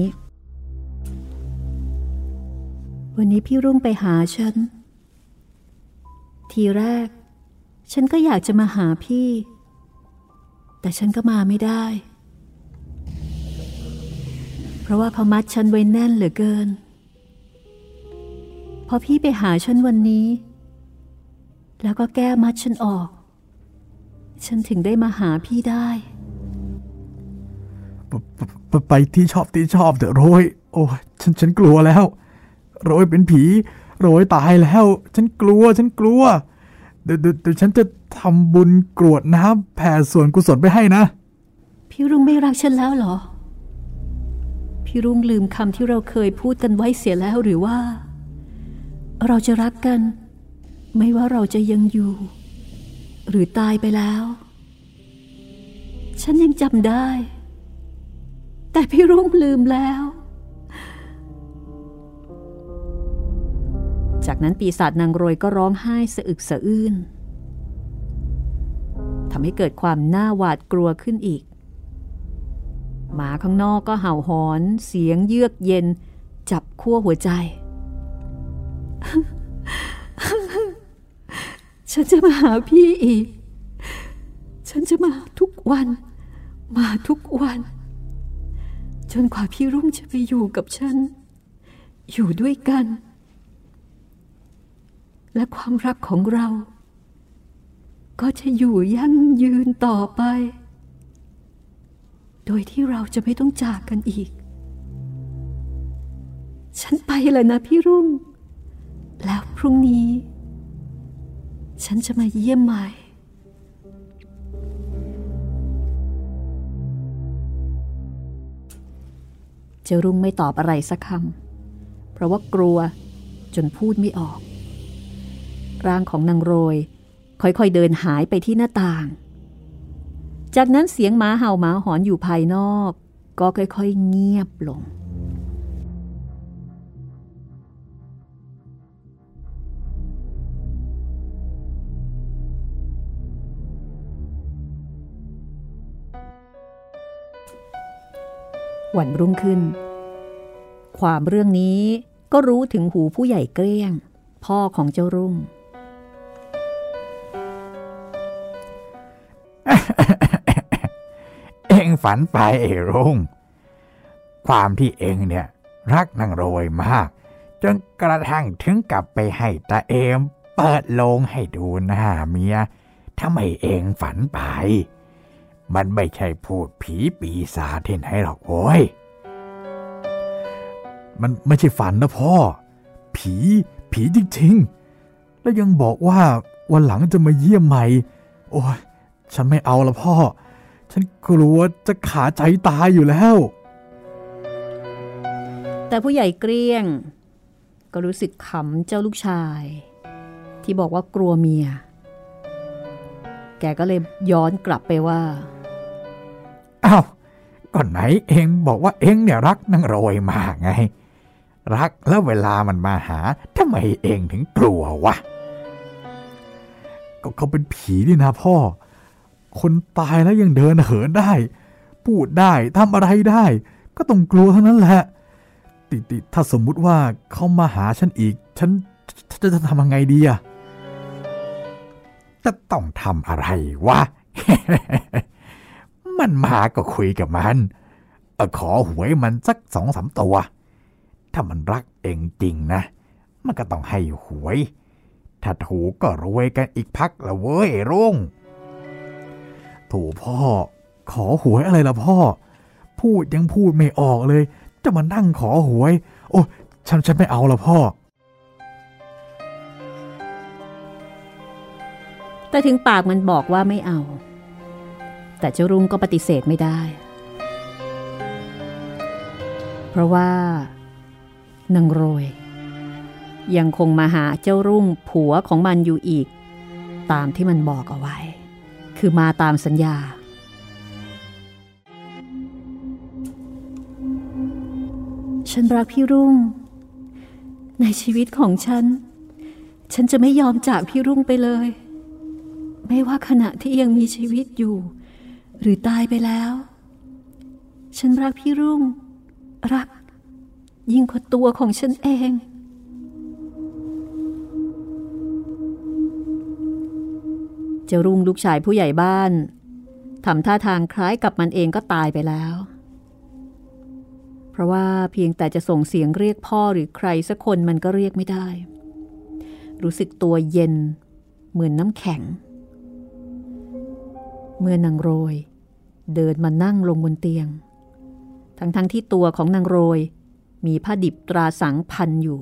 วันนี้พี่รุ่งไปหาฉัน ทีแรก ฉันก็อยากจะมาหาพี่ แต่ฉันก็มาไม่ได้ เพราะว่าเขามัดฉันไว้แน่นเหลือเกิน พอพี่ไปหาฉันวันนี้ แล้วก็แก้มัดฉันออก ฉันถึงได้มาหาพี่ได้ไปไปไปที่ชอบที่ชอบเถอะโรย โอ้ยฉันฉันกลัวแล้ว โรยเป็นผี โรยตายแล้ว ฉันกลัว ฉันกลัวเดี๋ยวเดี๋ยวเดี๋ยวฉันจะทำบุญกรวดน้ำแผ่ส่วนกุศลไปให้นะ พี่รุ่งไม่รักฉันแล้วเหรอ พี่รุ่งลืมคำที่เราเคยพูดกันไว้เสียแล้วหรือว่า เราจะรักกัน ไม่ว่าเราจะยังอยู่ หรือตายไปแล้ว ฉันยังจำได้ แต่พี่รุ่งลืมแล้ว จากนั้นปีศาจนางโรยก็ร้องไห้สะอึกสะอื้นทำให้เกิดความน่าหวาดกลัวขึ้นอีก หมาข้างนอกก็เห่าหอน เสียงเยือกเย็น จับขั้วหัวใจ ฉันจะมาหาพี่อีก ฉันจะมาทุกวัน มาทุกวัน จนกว่าพี่รุ่งจะไปอยู่กับฉัน อยู่ด้วยกัน และความรักของเรา ก็จะอยู่ยั่งยืนต่อไป โดยที่เราจะไม่ต้องจากกันอีก ฉันไปแล้วนะพี่รุ่ง แล้วพรุ่งนี้ ฉันจะมาเยี่ยมใหม่เจ้ารุ่งไม่ตอบอะไรสักคำ เพราะว่ากลัวจนพูดไม่ออก ร่างของนางโรย ค่อยๆเดินหายไปที่หน้าต่าง จากนั้นเสียงหมาเห่าหมาหอนอยู่ภายนอก ก็ค่อยๆเงียบลง วันรุ่งขึ้น ความเรื่องนี้ก็รู้ถึงหูผู้ใหญ่เกลี้ยง พ่อของเจ้ารุ่ง ฝันไปเอรุงความที่เองเนี่ยรักนางโรยมาก จนกระทั่งถึงกลับไปให้ตาเอม เปิดโลงให้ดูหน้าเมียทำไมเองฝันไป มันไม่ใช่พูดผีปีศาจที่ไหนหรอกโว้ยมันไม่ใช่ฝันนะพ่อ ผี ผีจริงๆ แล้วยังบอกว่าวันหลังจะมาเยี่ยมใหม่ โอ้ยฉันไม่เอาละพ่อ ฉันกลัวจะขาใจตายอยู่แล้วแต่ผู้ใหญ่เกลี้ยง ก็รู้สึกขำเจ้าลูกชาย ที่บอกว่ากลัวเมีย แกก็เลยย้อนกลับไปว่าอ้าวก่อนไหนเองบอกว่าเองเนี่ยรักนางโรยมากไง รักแล้วเวลามันมาหาทำไมเองถึงกลัววะก็เขาเป็นผีนี่นะพ่อ คนตายแล้วยังเดินเหินได้ พูดได้ทำอะไรได้ ก็ต้องกลัวเท่านั้นแหละ ติติถ้าสมมุติว่าเขามาหาฉันอีก ฉันจะทำยังไงดีอะจะต้องทำอะไรวะ มันมาก็คุยกับมันอขอหวยมันสักสองสามตัว ถ้ามันรักเองจริงนะ มันก็ต้องให้หวย ถ้าถูกก็รวยกันอีกพักละเว้ยรุ่ง โถพ่อ ขอหวยอะไรล่ะพ่อ พูดยังพูดไม่ออกเลย จะมานั่งขอหวย โอ้ฉันฉันไม่เอาละพ่อ แต่ถึงปากมันบอกว่าไม่เอา แต่เจ้ารุ่งก็ปฏิเสธไม่ได้ เพราะว่านางโรย ยังคงมาหาเจ้ารุ่งผัวของมันอยู่อีก ตามที่มันบอกเอาไว้ คือมาตามสัญญา ฉันรักพี่รุ่ง ในชีวิตของฉัน ฉันจะไม่ยอมจากพี่รุ่งไปเลย ไม่ว่าขณะที่ยังมีชีวิตอยู่ หรือตายไปแล้ว ฉันรักพี่รุ่ง รัก ยิ่งกว่าตัวของฉันเอง จรุ่งลูกชายผู้ใหญ่บ้านทำท่าทางคล้ายกับมันเองก็ตายไปแล้ว เพราะว่าเพียงแต่จะส่งเสียงเรียกพ่อหรือใครสักคนมันก็เรียกไม่ได้ รู้สึกตัวเย็น เหมือนน้ำแข็ง เมื่อนางโรย เดินมานั่งลงบนเตียง ทั้งๆทที่ตัวของนางโรย มีผ้าดิบตราสังพันอยู่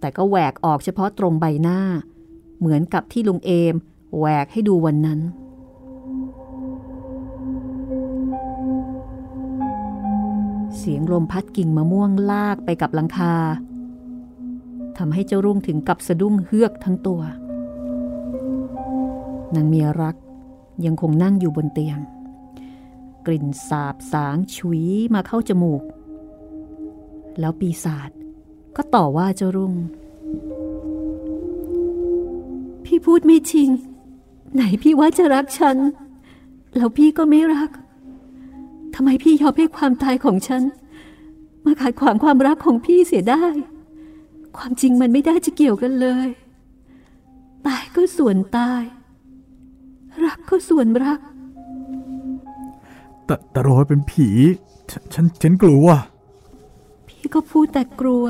แต่ก็แหวกออกเฉพาะตรงใบหน้า เหมือนกับที่ลุงเอม แหวกให้ดูวันนั้น เสียงลมพัดกิ่งมะม่วงลากไปกับหลังคาทำให้เจ้ารุ่งถึงกับสะดุ้งเฮือกทั้งตัวนางเมียรักยังคงนั่งอยู่บนเตียง กลิ่นสาบสางฉุยมาเข้าจมูก แล้วปีศาจก็ต่อว่าเจ้ารุ่ง พี่พูดไม่จริง ไหนพี่ว่าจะรักฉัน แล้วพี่ก็ไม่รักทำไมพี่ยอมให้ความตายของฉัน มาขัดขวางความรักของพี่เสียได้ ความจริงมันไม่ได้จะเกี่ยวกันเลย ตายก็ส่วนตาย รักก็ส่วนรัก แต่แต่โรยเป็นผีฉนฉันฉันกลัว พี่ก็พูดแต่กลัว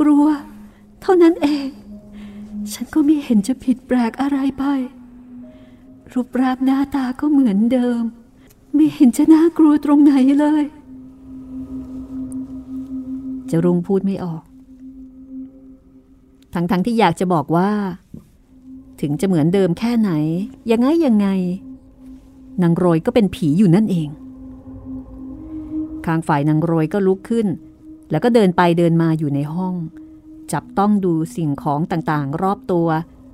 กลัว เท่านั้นเอง ฉันก็ไม่เห็นจะผิดแปลกอะไรไป รูปร่างหน้าตาก็เหมือนเดิม ไม่เห็นจะน่ากลัวตรงไหนเลยจะรุงพูดไม่ออก ทั้งๆทที่อยากจะบอกว่า ถึงจะเหมือนเดิมแค่ไหน ยังไงยังไง นางโรยก็เป็นผีอยู่นั่นเอง ข้างฝ่ายนางโรยก็ลุกขึ้น แล้วก็เดินไปเดินมาอยู่ในห้อง จับต้องดูสิ่งของต่างๆ รอบตัว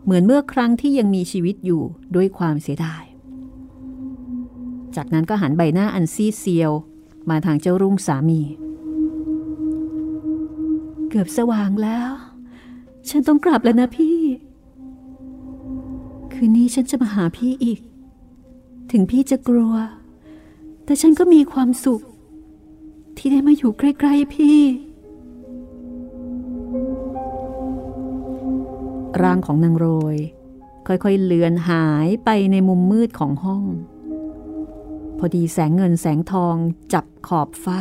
เหมือนเมื่อครั้งที่ยังมีชีวิตอยู่ด้วยความเสียดาย จากนั้นก็หันใบหน้าอันซีเซียว มาทางเจ้ารุ่งสามี เกือบสว่างแล้ว ฉันต้องกลับแล้วนะพี่ คืนนี้ฉันจะมาหาพี่อีก ถึงพี่จะกลัว แต่ฉันก็มีความสุข ที่ได้มาอยู่ใกล้ๆพี่ ร่างของนางโรย ค่อยๆเลือนหายไปในมุมมืดของห้อง พอดีแสงเงินแสงทองจับขอบฟ้า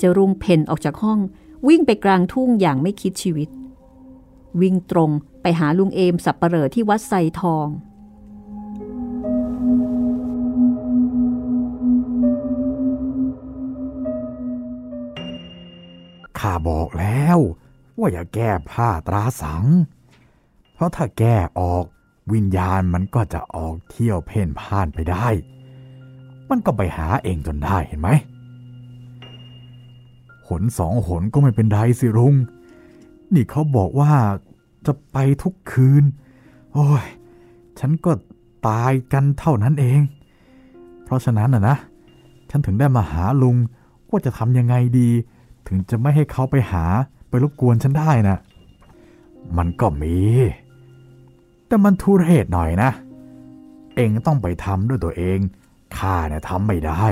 จะรุงเพ่นออกจากห้อง วิ่งไปกลางทุ่งอย่างไม่คิดชีวิต วิ่งตรงไปหาลุงเอมสับปเหร่อที่วัดไซทองข้าบอกแล้ว ว่าอย่าแก้ผ้าตราสัง เพราะถ้าแก้ออกวิญญาณมันก็จะออกเที่ยวเพ่นพ่านไปได้ มันก็ไปหาเองจนได้เห็นไหม หนสองหนก็ไม่เป็นไรสิรุง นี่เขาบอกว่าจะไปทุกคืน โอ้ย ฉันก็ตายกันเท่านั้นเอง เพราะฉะนั้นนะนะ ฉันถึงได้มาหาลุงว่าจะทำยังไงดี ถึงจะไม่ให้เขาไปหาไปรบกวนฉันได้นะ มันก็มี แต่มันทุเรศหน่อยนะ เองต้องไปทำด้วยตัวเอง ข้าเนี่ยทำไม่ได้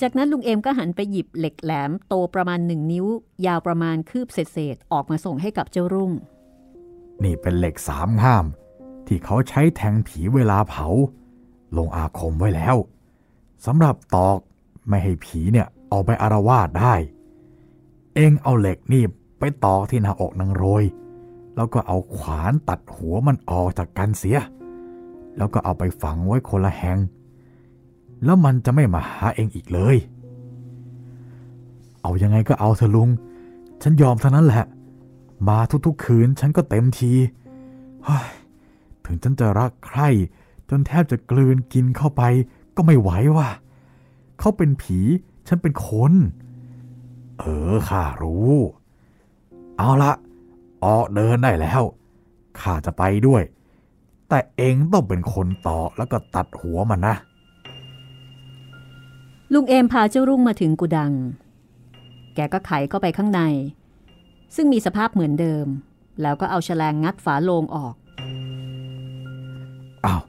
จากนั้นลุงเอมก็หันไปหยิบเหล็กแหลมโตประมาณหนึ่งนิ้ว ยาวประมาณคืบเศษๆออกมาส่งให้กับเจ้ารุ่ง นี่เป็นเหล็กสามง่าม ที่เขาใช้แทงผีเวลาเผา ลงอาคมไว้แล้วสำหรับตอกไม่ให้ผีเนี่ยออกไปอารวาสได้ เองเอาเหล็กนี่ไปตอกที่หน้าอกนางโรย แล้วก็เอาขวานตัดหัวมันออกจากกันเสีย แล้วก็เอาไปฝังไว้คนละแหงแล้วมันจะไม่มาหาเองอีกเลย เอายังไงก็เอาเถอะลุง ฉันยอมเท่านั้นแหละ มาทุกๆคืนฉันก็เต็มที ถึงฉันจะรักใครจนแทบจะกลืนกินเข้าไปก็ไม่ไหวว่ะ เขาเป็นผี ฉันเป็นคน เออข้ารู้ เอาละ ออกเดินได้แล้วข้าจะไปด้วย แต่เองต้องเป็นคนต่อแล้วก็ตัดหัวมันนะ ลุงเอมพาเจ้ารุ่งมาถึงกุดัง แกก็ไขเข้าไปข้างใน ซึ่งมีสภาพเหมือนเดิม แล้วก็เอาแฉลงงัดฝาโลงออกอ้าว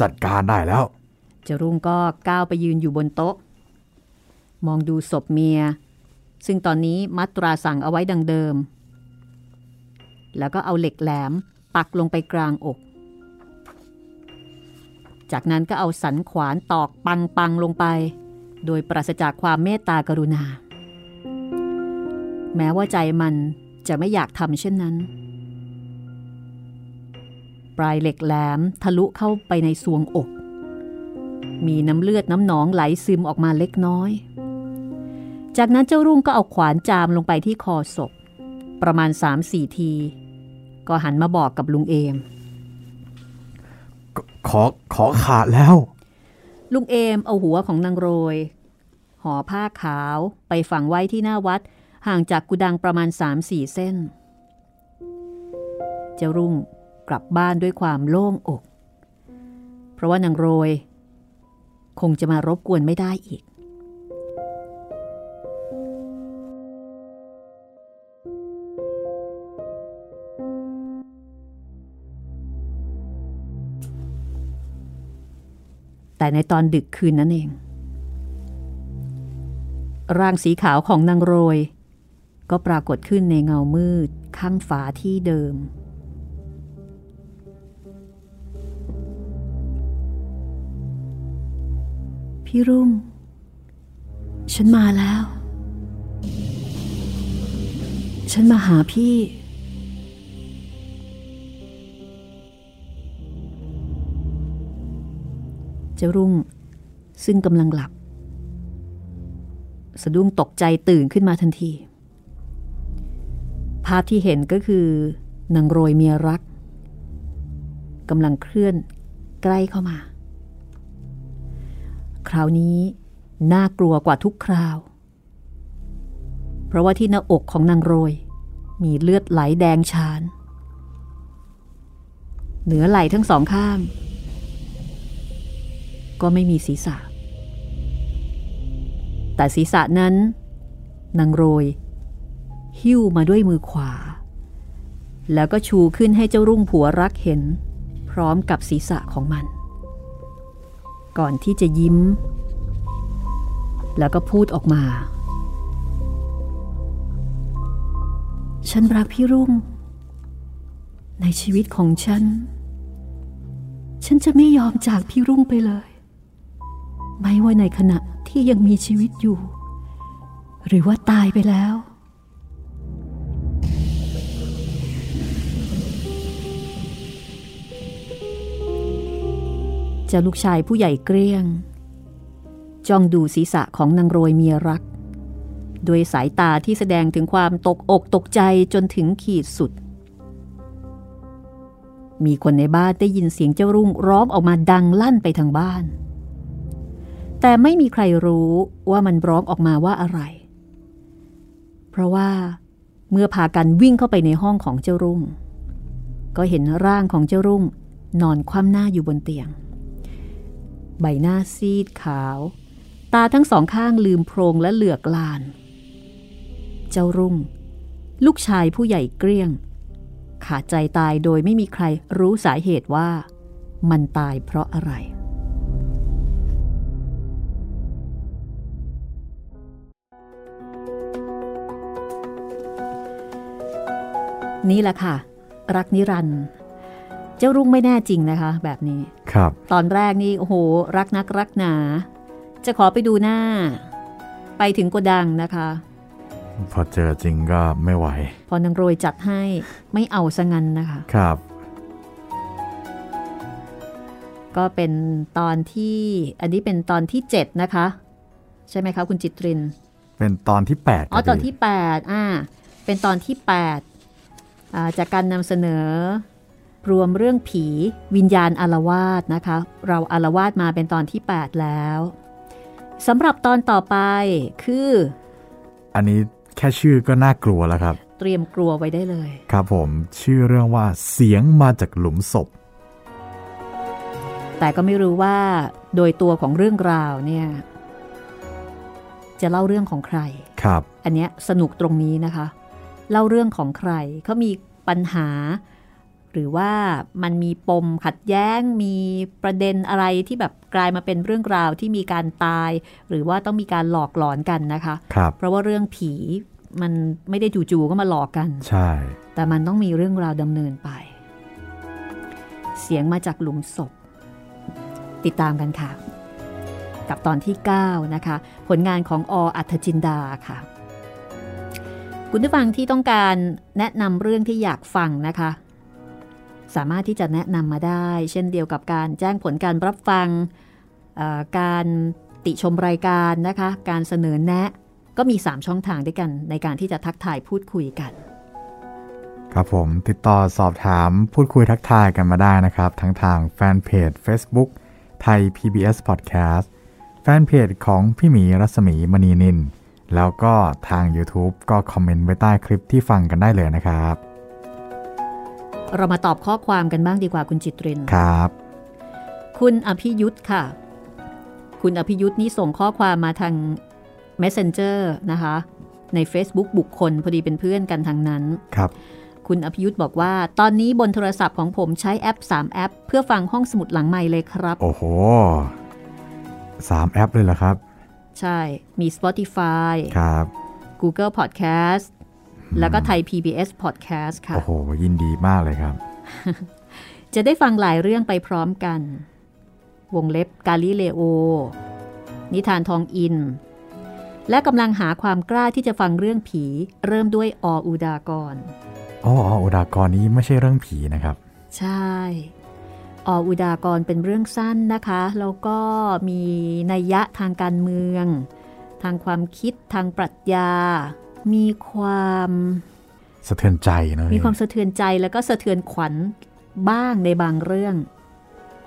จัดการได้แล้วเจ้ารุ่งก็ก้าวไปยืนอยู่บนโต๊ะ มองดูศพเมีย ซึ่งตอนนี้มัดตราสั่งเอาไว้ดังเดิม แล้วก็เอาเหล็กแหลมปักลงไปกลางอก จากนั้นก็เอาสันขวานตอกปังปังลงไป โดยปราศจากความเมตตากรุณา แม้ว่าใจมันจะไม่อยากทำเช่นนั้น ปลายเหล็กแหลมทะลุเข้าไปในซวงอก มีน้ำเลือดน้ำหนองไหลซึมออกมาเล็กน้อย จากนั้นเจ้ารุ่งก็เอาขวานจามลงไปที่คอศพประมาณสามสี่ที ก็หันมาบอกกับลุงเอม ขอขอขาดแล้ว ลุงเอมเอาหัวของนางโรยห่อผ้าขาวไปฝังไว้ที่หน้าวัด ห่างจากกุดังประมาณสามสี่เส้น เจ้ารุ่งกลับบ้านด้วยความโล่งอก เพราะว่านางโรย คงจะมารบกวนไม่ได้อีก แต่ในตอนดึกคืนนั้นเอง ร่างสีขาวของนางโรย ก็ปรากฏขึ้นในเงามืดข้างฝาที่เดิม พี่รุ่ง ฉันมาแล้ว ฉันมาหาพี่ เจ้ารุ่ง ซึ่งกำลังหลับ สะดุ้งตกใจตื่นขึ้นมาทันที ภาพที่เห็นก็คือนางโรยเมียรักกำลังเคลื่อนใกล้เข้ามา คราวนี้น่ากลัวกว่าทุกคราว เพราะว่าที่หน้าอกของนางโรย มีเลือดไหลแดงชาน เหนือไหลทั้งสองข้าง ก็ไม่มีศีรษะ แต่ศีรษะนั้นนางโรย หิ้วมาด้วยมือขวา แล้วก็ชูขึ้นให้เจ้ารุ่งผัวรักเห็น พร้อมกับศีรษะของมัน ก่อนที่จะยิ้ม แล้วก็พูดออกมา ฉันรักพี่รุ่ง ในชีวิตของฉัน ฉันจะไม่ยอมจากพี่รุ่งไปเลย ไม่ว่าในขณะที่ยังมีชีวิตอยู่ หรือว่าตายไปแล้วเจ้าลูกชายผู้ใหญ่เกลี้ยง จ้องดูศีรษะของนางโรยเมียรักโดยสายตาที่แสดงถึงความตกอกตกใจจนถึงขีดสุด มีคนในบ้านได้ยินเสียงเจ้ารุ่งร้องออกมาดังลั่นไปทางบ้าน แต่ไม่มีใครรู้ว่ามันร้องออกมาว่าอะไร เพราะว่าเมื่อพากันวิ่งเข้าไปในห้องของเจ้ารุ่ง ก็เห็นร่างของเจ้ารุ่ง นอนคว่ำหน้าอยู่บนเตียง ใบหน้าซีดขาว ตาทั้งสองข้างลืมโพรงและเหลือกลาน เจ้ารุ่ง ลูกชายผู้ใหญ่เกลี้ยง ขาดใจตายโดยไม่มีใครรู้สาเหตุว่า มันตายเพราะอะไร นี่แหละค่ะ รักนิรันดร์เจ้ารุ่งไม่แน่จริงนะคะ แบบนี้ครับ ตอนแรกนี่โอ้โห รักนักรักหนา จะขอไปดูหน้า ไปถึงโกดังนะคะ พอเจอจริงก็ไม่ไหว พอนางโรยจัดให้ไม่เอาซะงันนะคะ ครับ ก็เป็นตอนที่อันนี้เป็นตอนที่ 7 นะคะ ใช่ไหมคะคุณจิตริน เป็นตอนที่8ปดอ๋อตอนที่ 8 อ่า เป็นตอนที่8อ่า จากการนำเสนอ รวมเรื่องผีวิญญาณอารวาสนะคะ เราอารวาสมาเป็นตอนที่ 8 แล้วสำหรับตอนต่อไปคือ อันนี้แค่ชื่อก็น่ากลัวแล้วครับ เตรียมกลัวไว้ได้เลย ครับผมชื่อเรื่องว่าเสียงมาจากหลุมศพ แต่ก็ไม่รู้ว่า โดยตัวของเรื่องราวเนี่ย จะเล่าเรื่องของใคร ครับ อันเนี้ยสนุกตรงนี้นะคะ เล่าเรื่องของใคร เขามีปัญหา หรือว่ามันมีปมขัดแย้ง มีประเด็นอะไรที่แบบกลายมาเป็นเรื่องราวที่มีการตาย หรือว่าต้องมีการหลอกหลอนกันนะคะครับเพราะว่าเรื่องผีมันไม่ได้จู่ๆก็มาหลอกกัน ใช่ แต่มันต้องมีเรื่องราวดำเนินไป เสียงมาจากหลุมศพ ติดตามกันค่ะ กับตอนที่ 9 นะคะ ผลงานของออัธจินดาค่ะ คุณผู้ฟังที่ต้องการแนะนำเรื่องที่อยากฟังนะคะ สามารถที่จะแนะนำมาได้ เช่นเดียวกับการแจ้งผลการรับฟังการติชมรายการนะคะ การเสนอแนะ ก็มี 3 ช่องทางด้วยกันในการที่จะทักทายพูดคุยกัน ครับผมติดต่อสอบถามพูดคุยทักทายกันมาได้นะครับ ทั้งทางแฟนเพจ Facebook ไทย PBS Podcast แฟนเพจของพี่หมีรัศมีมณีนิน แล้วก็ทาง YouTube ก็คอมเมนต์ไว้ใต้คลิปที่ฟังกันได้เลยนะครับ เรามาตอบข้อความกันบ้างดีกว่าคุณจิตรินครับ คุณอภิยุทธ์ค่ะ คุณอภิยุทธ์นี่ส่งข้อความมาทาง Messenger นะคะ ใน Facebook บุคคลพอดีเป็นเพื่อนกันทางนั้นครับคุณอภิยุทธ์บอกว่า ตอนนี้บนโทรศัพท์ของผมใช้แอป 3 แอป เพื่อฟังห้องสมุดหลังใหม่เลยครับ โอ้โห 3 แอปเลยเหรอครับ ใช่ มี Spotify ครับ Google Podcast แล้วก็ไทย PBS Podcast ค่ะ โอ้โห ยินดีมากเลยครับ จะได้ฟังหลายเรื่องไปพร้อมกัน วงเล็บกาลิเลโอ นิทานทองอิน และกำลังหาความกล้าที่จะฟังเรื่องผี เริ่มด้วยออุดากรอ๋ออ๋ออุดากรนี้ไม่ใช่เรื่องผีนะครับ ใช่ ออุดากรเป็นเรื่องสั้นนะคะ แล้วก็มีนัยยะทางการเมือง ทางความคิดทางปรัชญา มีความสะเทือนใจเนอะมีความสะเทือนใจแล้วก็สะเทือนขวัญบ้างในบางเรื่อง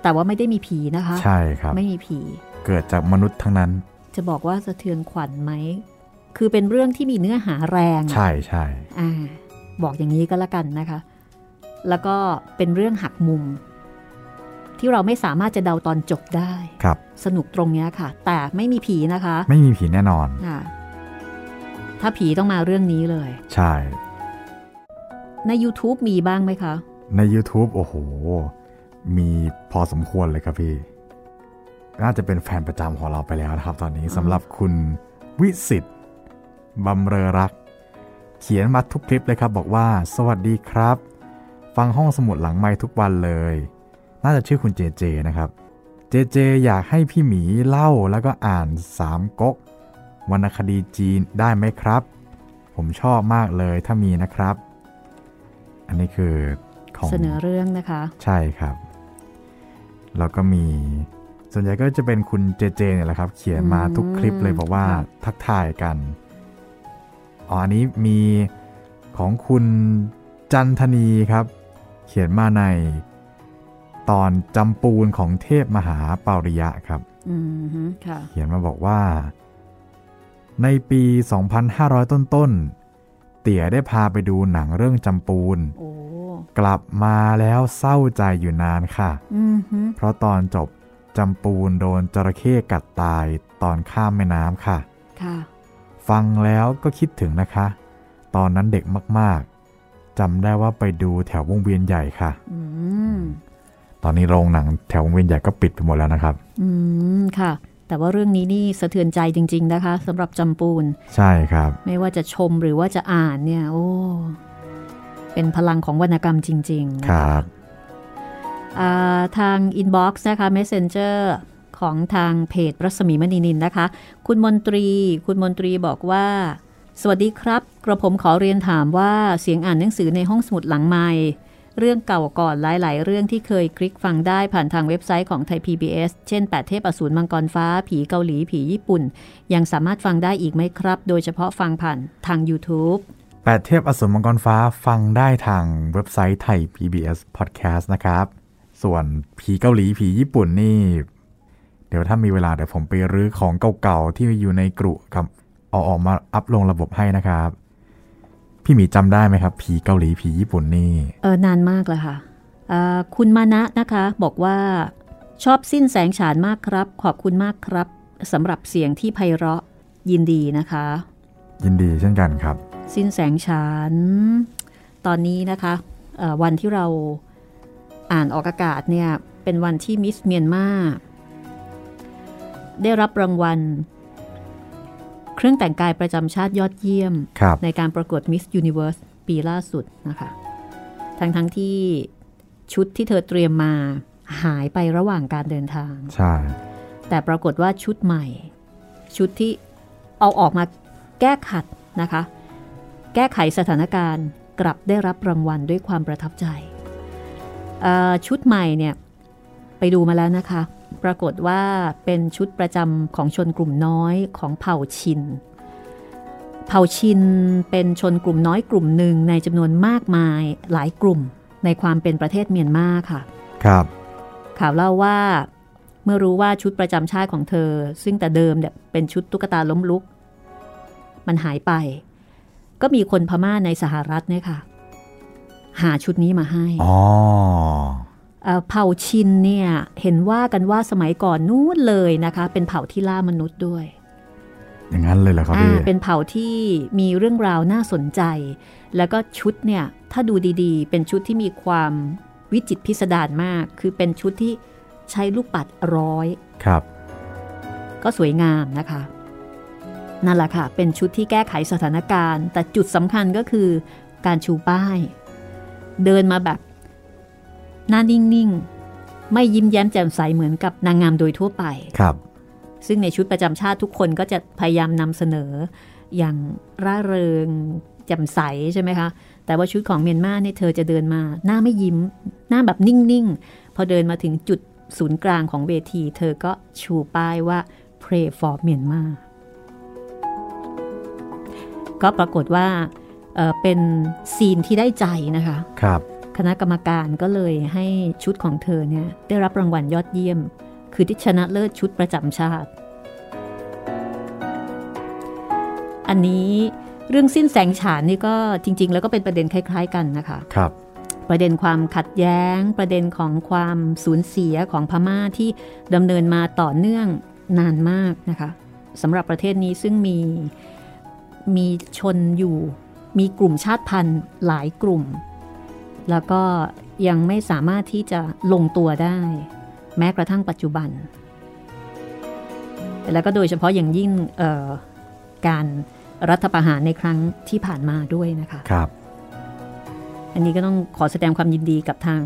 แต่ว่าไม่ได้มีผีนะคะ ใช่ครับ ไม่มีผี เกิดจากมนุษย์ทั้งนั้น จะบอกว่าสะเทือนขวัญไหม คือเป็นเรื่องที่มีเนื้อหาแรง ใช่ใช่อ่า บอกอย่างนี้ก็แล้วกันนะคะ แล้วก็เป็นเรื่องหักมุม ที่เราไม่สามารถจะเดาตอนจบได้ ครับ สนุกตรงเนี้ยค่ะ แต่ไม่มีผีนะคะ ไม่มีผีแน่นอนค่ะถ้าผีต้องมาเรื่องนี้เลย ใช่ ใน YouTube มีบ้างไหมคะ ใน YouTube โอ้โห มีพอสมควรเลยครับพี่ น่าจะเป็นแฟนประจำของเราไปแล้วนะครับ ตอนนี้สำหรับคุณวิสิตบำเรอรัก เขียนมาทุกคลิปเลยครับ บอกว่า สวัสดีครับ ฟังห้องสมุดหลังไม้ทุกวันเลย น่าจะชื่อคุณเจเจนะครับ เจเจอยากให้พี่หมีเล่าแล้วก็อ่านสามก๊กวรรณคดีจีนได้ไหมครับ ผมชอบมากเลยถ้ามีนะครับ อันนี้คือของเสนอเรื่องนะคะ ใช่ครับ แล้วก็มีส่วนใหญ่ก็จะเป็นคุณเจเจเนี่ยแหละครับ เขียนมาทุกคลิปเลยบอกว่าค่ะทักทายกันอ๋ออันนี้มีของคุณจันทนีครับ เขียนมาใน ตอนจำปูนของเทพมหาปาริยะครับอืมฮึค่ะเขียนมาบอกว่า ในปี 2500 ต้นๆเตี่ยได้พาไปดูหนังเรื่องจำปูนโอ้กลับมาแล้วเศร้าใจอยู่นานค่ะอืมฮึเพราะตอนจบจำปูนโดนจระเข้กัดตายตอนข้ามแม่น้ำค่ะค่ะ ฟังแล้วก็คิดถึงนะคะ ตอนนั้นเด็กมากๆจำได้ว่าไปดูแถววงเวียนใหญ่ค่ะอืม ตอนนี้โรงหนังแถววงเวียนใหญ่ก็ปิดไปหมดแล้วนะครับ อืมค่ะ แต่ว่าเรื่องนี้นี่สะเทือนใจจริง ๆ นะคะสำหรับจำปูน ใช่ครับ ไม่ว่าจะชมหรือว่าจะอ่านเนี่ย โอ้ เป็นพลังของวรรณกรรมจริง ๆ ครับอ่าทางอินบ็อกซ์นะคะ Messenger ของทางเพจรัศมีมณีนินนะคะ คุณมนตรี คุณมนตรีบอกว่า สวัสดีครับ กระผมขอเรียนถามว่าเสียงอ่านหนังสือในห้องสมุดหลังไม้ เรื่องเก่าก่อนหลายๆ เรื่องที่เคยคลิกฟังได้ผ่านทางเว็บไซต์ของไทย PBS เช่น 8 เทพอสูรมังกรฟ้า ผีเกาหลี ผีญี่ปุ่น ยังสามารถฟังได้อีกไหมครับ โดยเฉพาะฟังผ่านทาง YouTube แปดเทพอสูรมังกรฟ้าฟังได้ทางเว็บไซต์ไทย PBS Podcast นะครับ ส่วนผีเกาหลีผีญี่ปุ่นนี่ เดี๋ยวถ้ามีเวลาเดี๋ยวผมไปรื้อของเก่าๆที่อยู่ในกรุครับเอาออกมาอัพลงระบบให้นะครับ พี่หมีจำได้ไหมครับ ผีเกาหลีผีญี่ปุ่นนี่ เออนานมากแล้วค่ะอ่าคุณมานะนะคะ บอกว่าชอบสิ้นแสงฉานมากครับ ขอบคุณมากครับสำหรับเสียงที่ไพเราะยินดีนะคะ ยินดีเช่นกันครับ สิ้นแสงฉานตอนนี้นะคะเอ่อวันที่เราอ่านออกอากาศเนี่ย เป็นวันที่มิสเมียนมาได้รับรางวัล เครื่องแต่งกายประจำชาติยอดเยี่ยมครับในการประกวด Miss Universe ปีล่าสุดนะคะทั้งทั้งๆที่ชุดที่เธอเตรียมมาหายไประหว่างการเดินทาง ใช่ แต่ปรากฏว่าชุดใหม่ ชุดที่เอาออกมาแก้ขัดนะคะ แก้ไขสถานการณ์กลับได้รับรางวัลด้วยความประทับใจเอ่อชุดใหม่เนี่ยไปดูมาแล้วนะคะ ปรากฏว่าเป็นชุดประจำของชนกลุ่มน้อยของเผ่าชิน เผ่าชินเป็นชนกลุ่มน้อยกลุ่มหนึ่งในจำนวนมากมายหลายกลุ่มในความเป็นประเทศเมียนมาค่ะ ครับ ข่าวเล่าว่าเมื่อรู้ว่าชุดประจำชาติของเธอ ซึ่งแต่เดิมเนี่ยเป็นชุดตุ๊กตาล้มลุก มันหายไป ก็มีคนพม่าในสหรัฐเนี่ยค่ะ หาชุดนี้มาให้ อ๋อ เอ่อเผ่าชินเนี่ยเห็นว่ากันว่าสมัยก่อนนู้นเลยนะคะ เป็นเผ่าที่ล่ามนุษย์ด้วย อย่างนั้นเลยเหรอครับอ่าพี่เป็นเผ่าที่มีเรื่องราวน่าสนใจ แล้วก็ชุดเนี่ยถ้าดูดีๆ เป็นชุดที่มีความวิจิตรพิสดารมาก คือเป็นชุดที่ใช้ลูกปัดร้อยครับ ก็สวยงามนะคะนั่นแหละค่ะ เป็นชุดที่แก้ไขสถานการณ์ แต่จุดสำคัญก็คือการชูป้าย เดินมาแบบ หน้านิ่ง ๆ ไม่ยิ้มแย้มแจ่มใสเหมือนกับนางงามโดยทั่วไปครับ ซึ่งในชุดประจำชาติทุกคนก็จะพยายามนำเสนออย่างร่าเริงแจ่มใสใช่ไหมคะ แต่ว่าชุดของเมียนมาเนี่ยเธอจะเดินมา หน้าไม่ยิ้ม หน้าแบบนิ่ง ๆ พอเดินมาถึงจุดศูนย์กลางของเวที เธอก็ชูป้ายว่า pray for Myanmar ก็ปรากฏว่าเเป็นซีนที่ได้ใจนะคะ ครับ คณะกรรมการก็เลยให้ชุดของเธอเนี่ยได้รับรางวัลยอดเยี่ยม คือที่ชนะเลิศชุดประจำชาติ อันนี้เรื่องสิ้นแสงฉานนี่ก็จริง ๆ แล้วก็เป็นประเด็นคล้าย ๆ กันนะคะครับประเด็นความขัดแย้ง ประเด็นของความสูญเสียของพม่าที่ดำเนินมาต่อเนื่องนานมากนะคะสำหรับประเทศนี้ซึ่งมีมีชนอยู่ มีกลุ่มชาติพันธุ์หลายกลุ่ม แล้วก็ยังไม่สามารถที่จะลงตัวได้ แม้กระทั่งปัจจุบัน แล้วก็โดยเฉพาะอย่างยิ่งการรัฐประหารในครั้งที่ผ่านมาด้วยนะคะครับ อันนี้ก็ต้องขอแสดงความยินดีกับทาง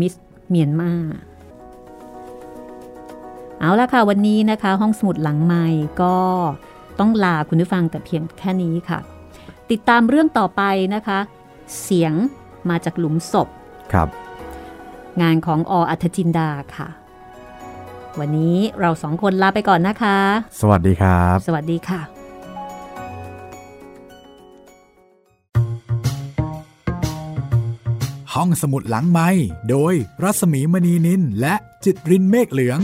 มิสเมียนมาเอาละค่ะ วันนี้นะคะ ห้องสมุดหลังไม้ก็ต้องลาคุณผู้ฟังแต่เพียงแค่นี้ค่ะ ติดตามเรื่องต่อไปนะคะ เสียง มาจากหลุมศพครับ งานของออัธจินดาค่ะ วันนี้เราสองคนลาไปก่อนนะคะ สวัสดีครับ สวัสดีค่ะ ห้องสมุดหลังไม้โดยรัสมีมณีนินและจิตรินเมฆเหลือง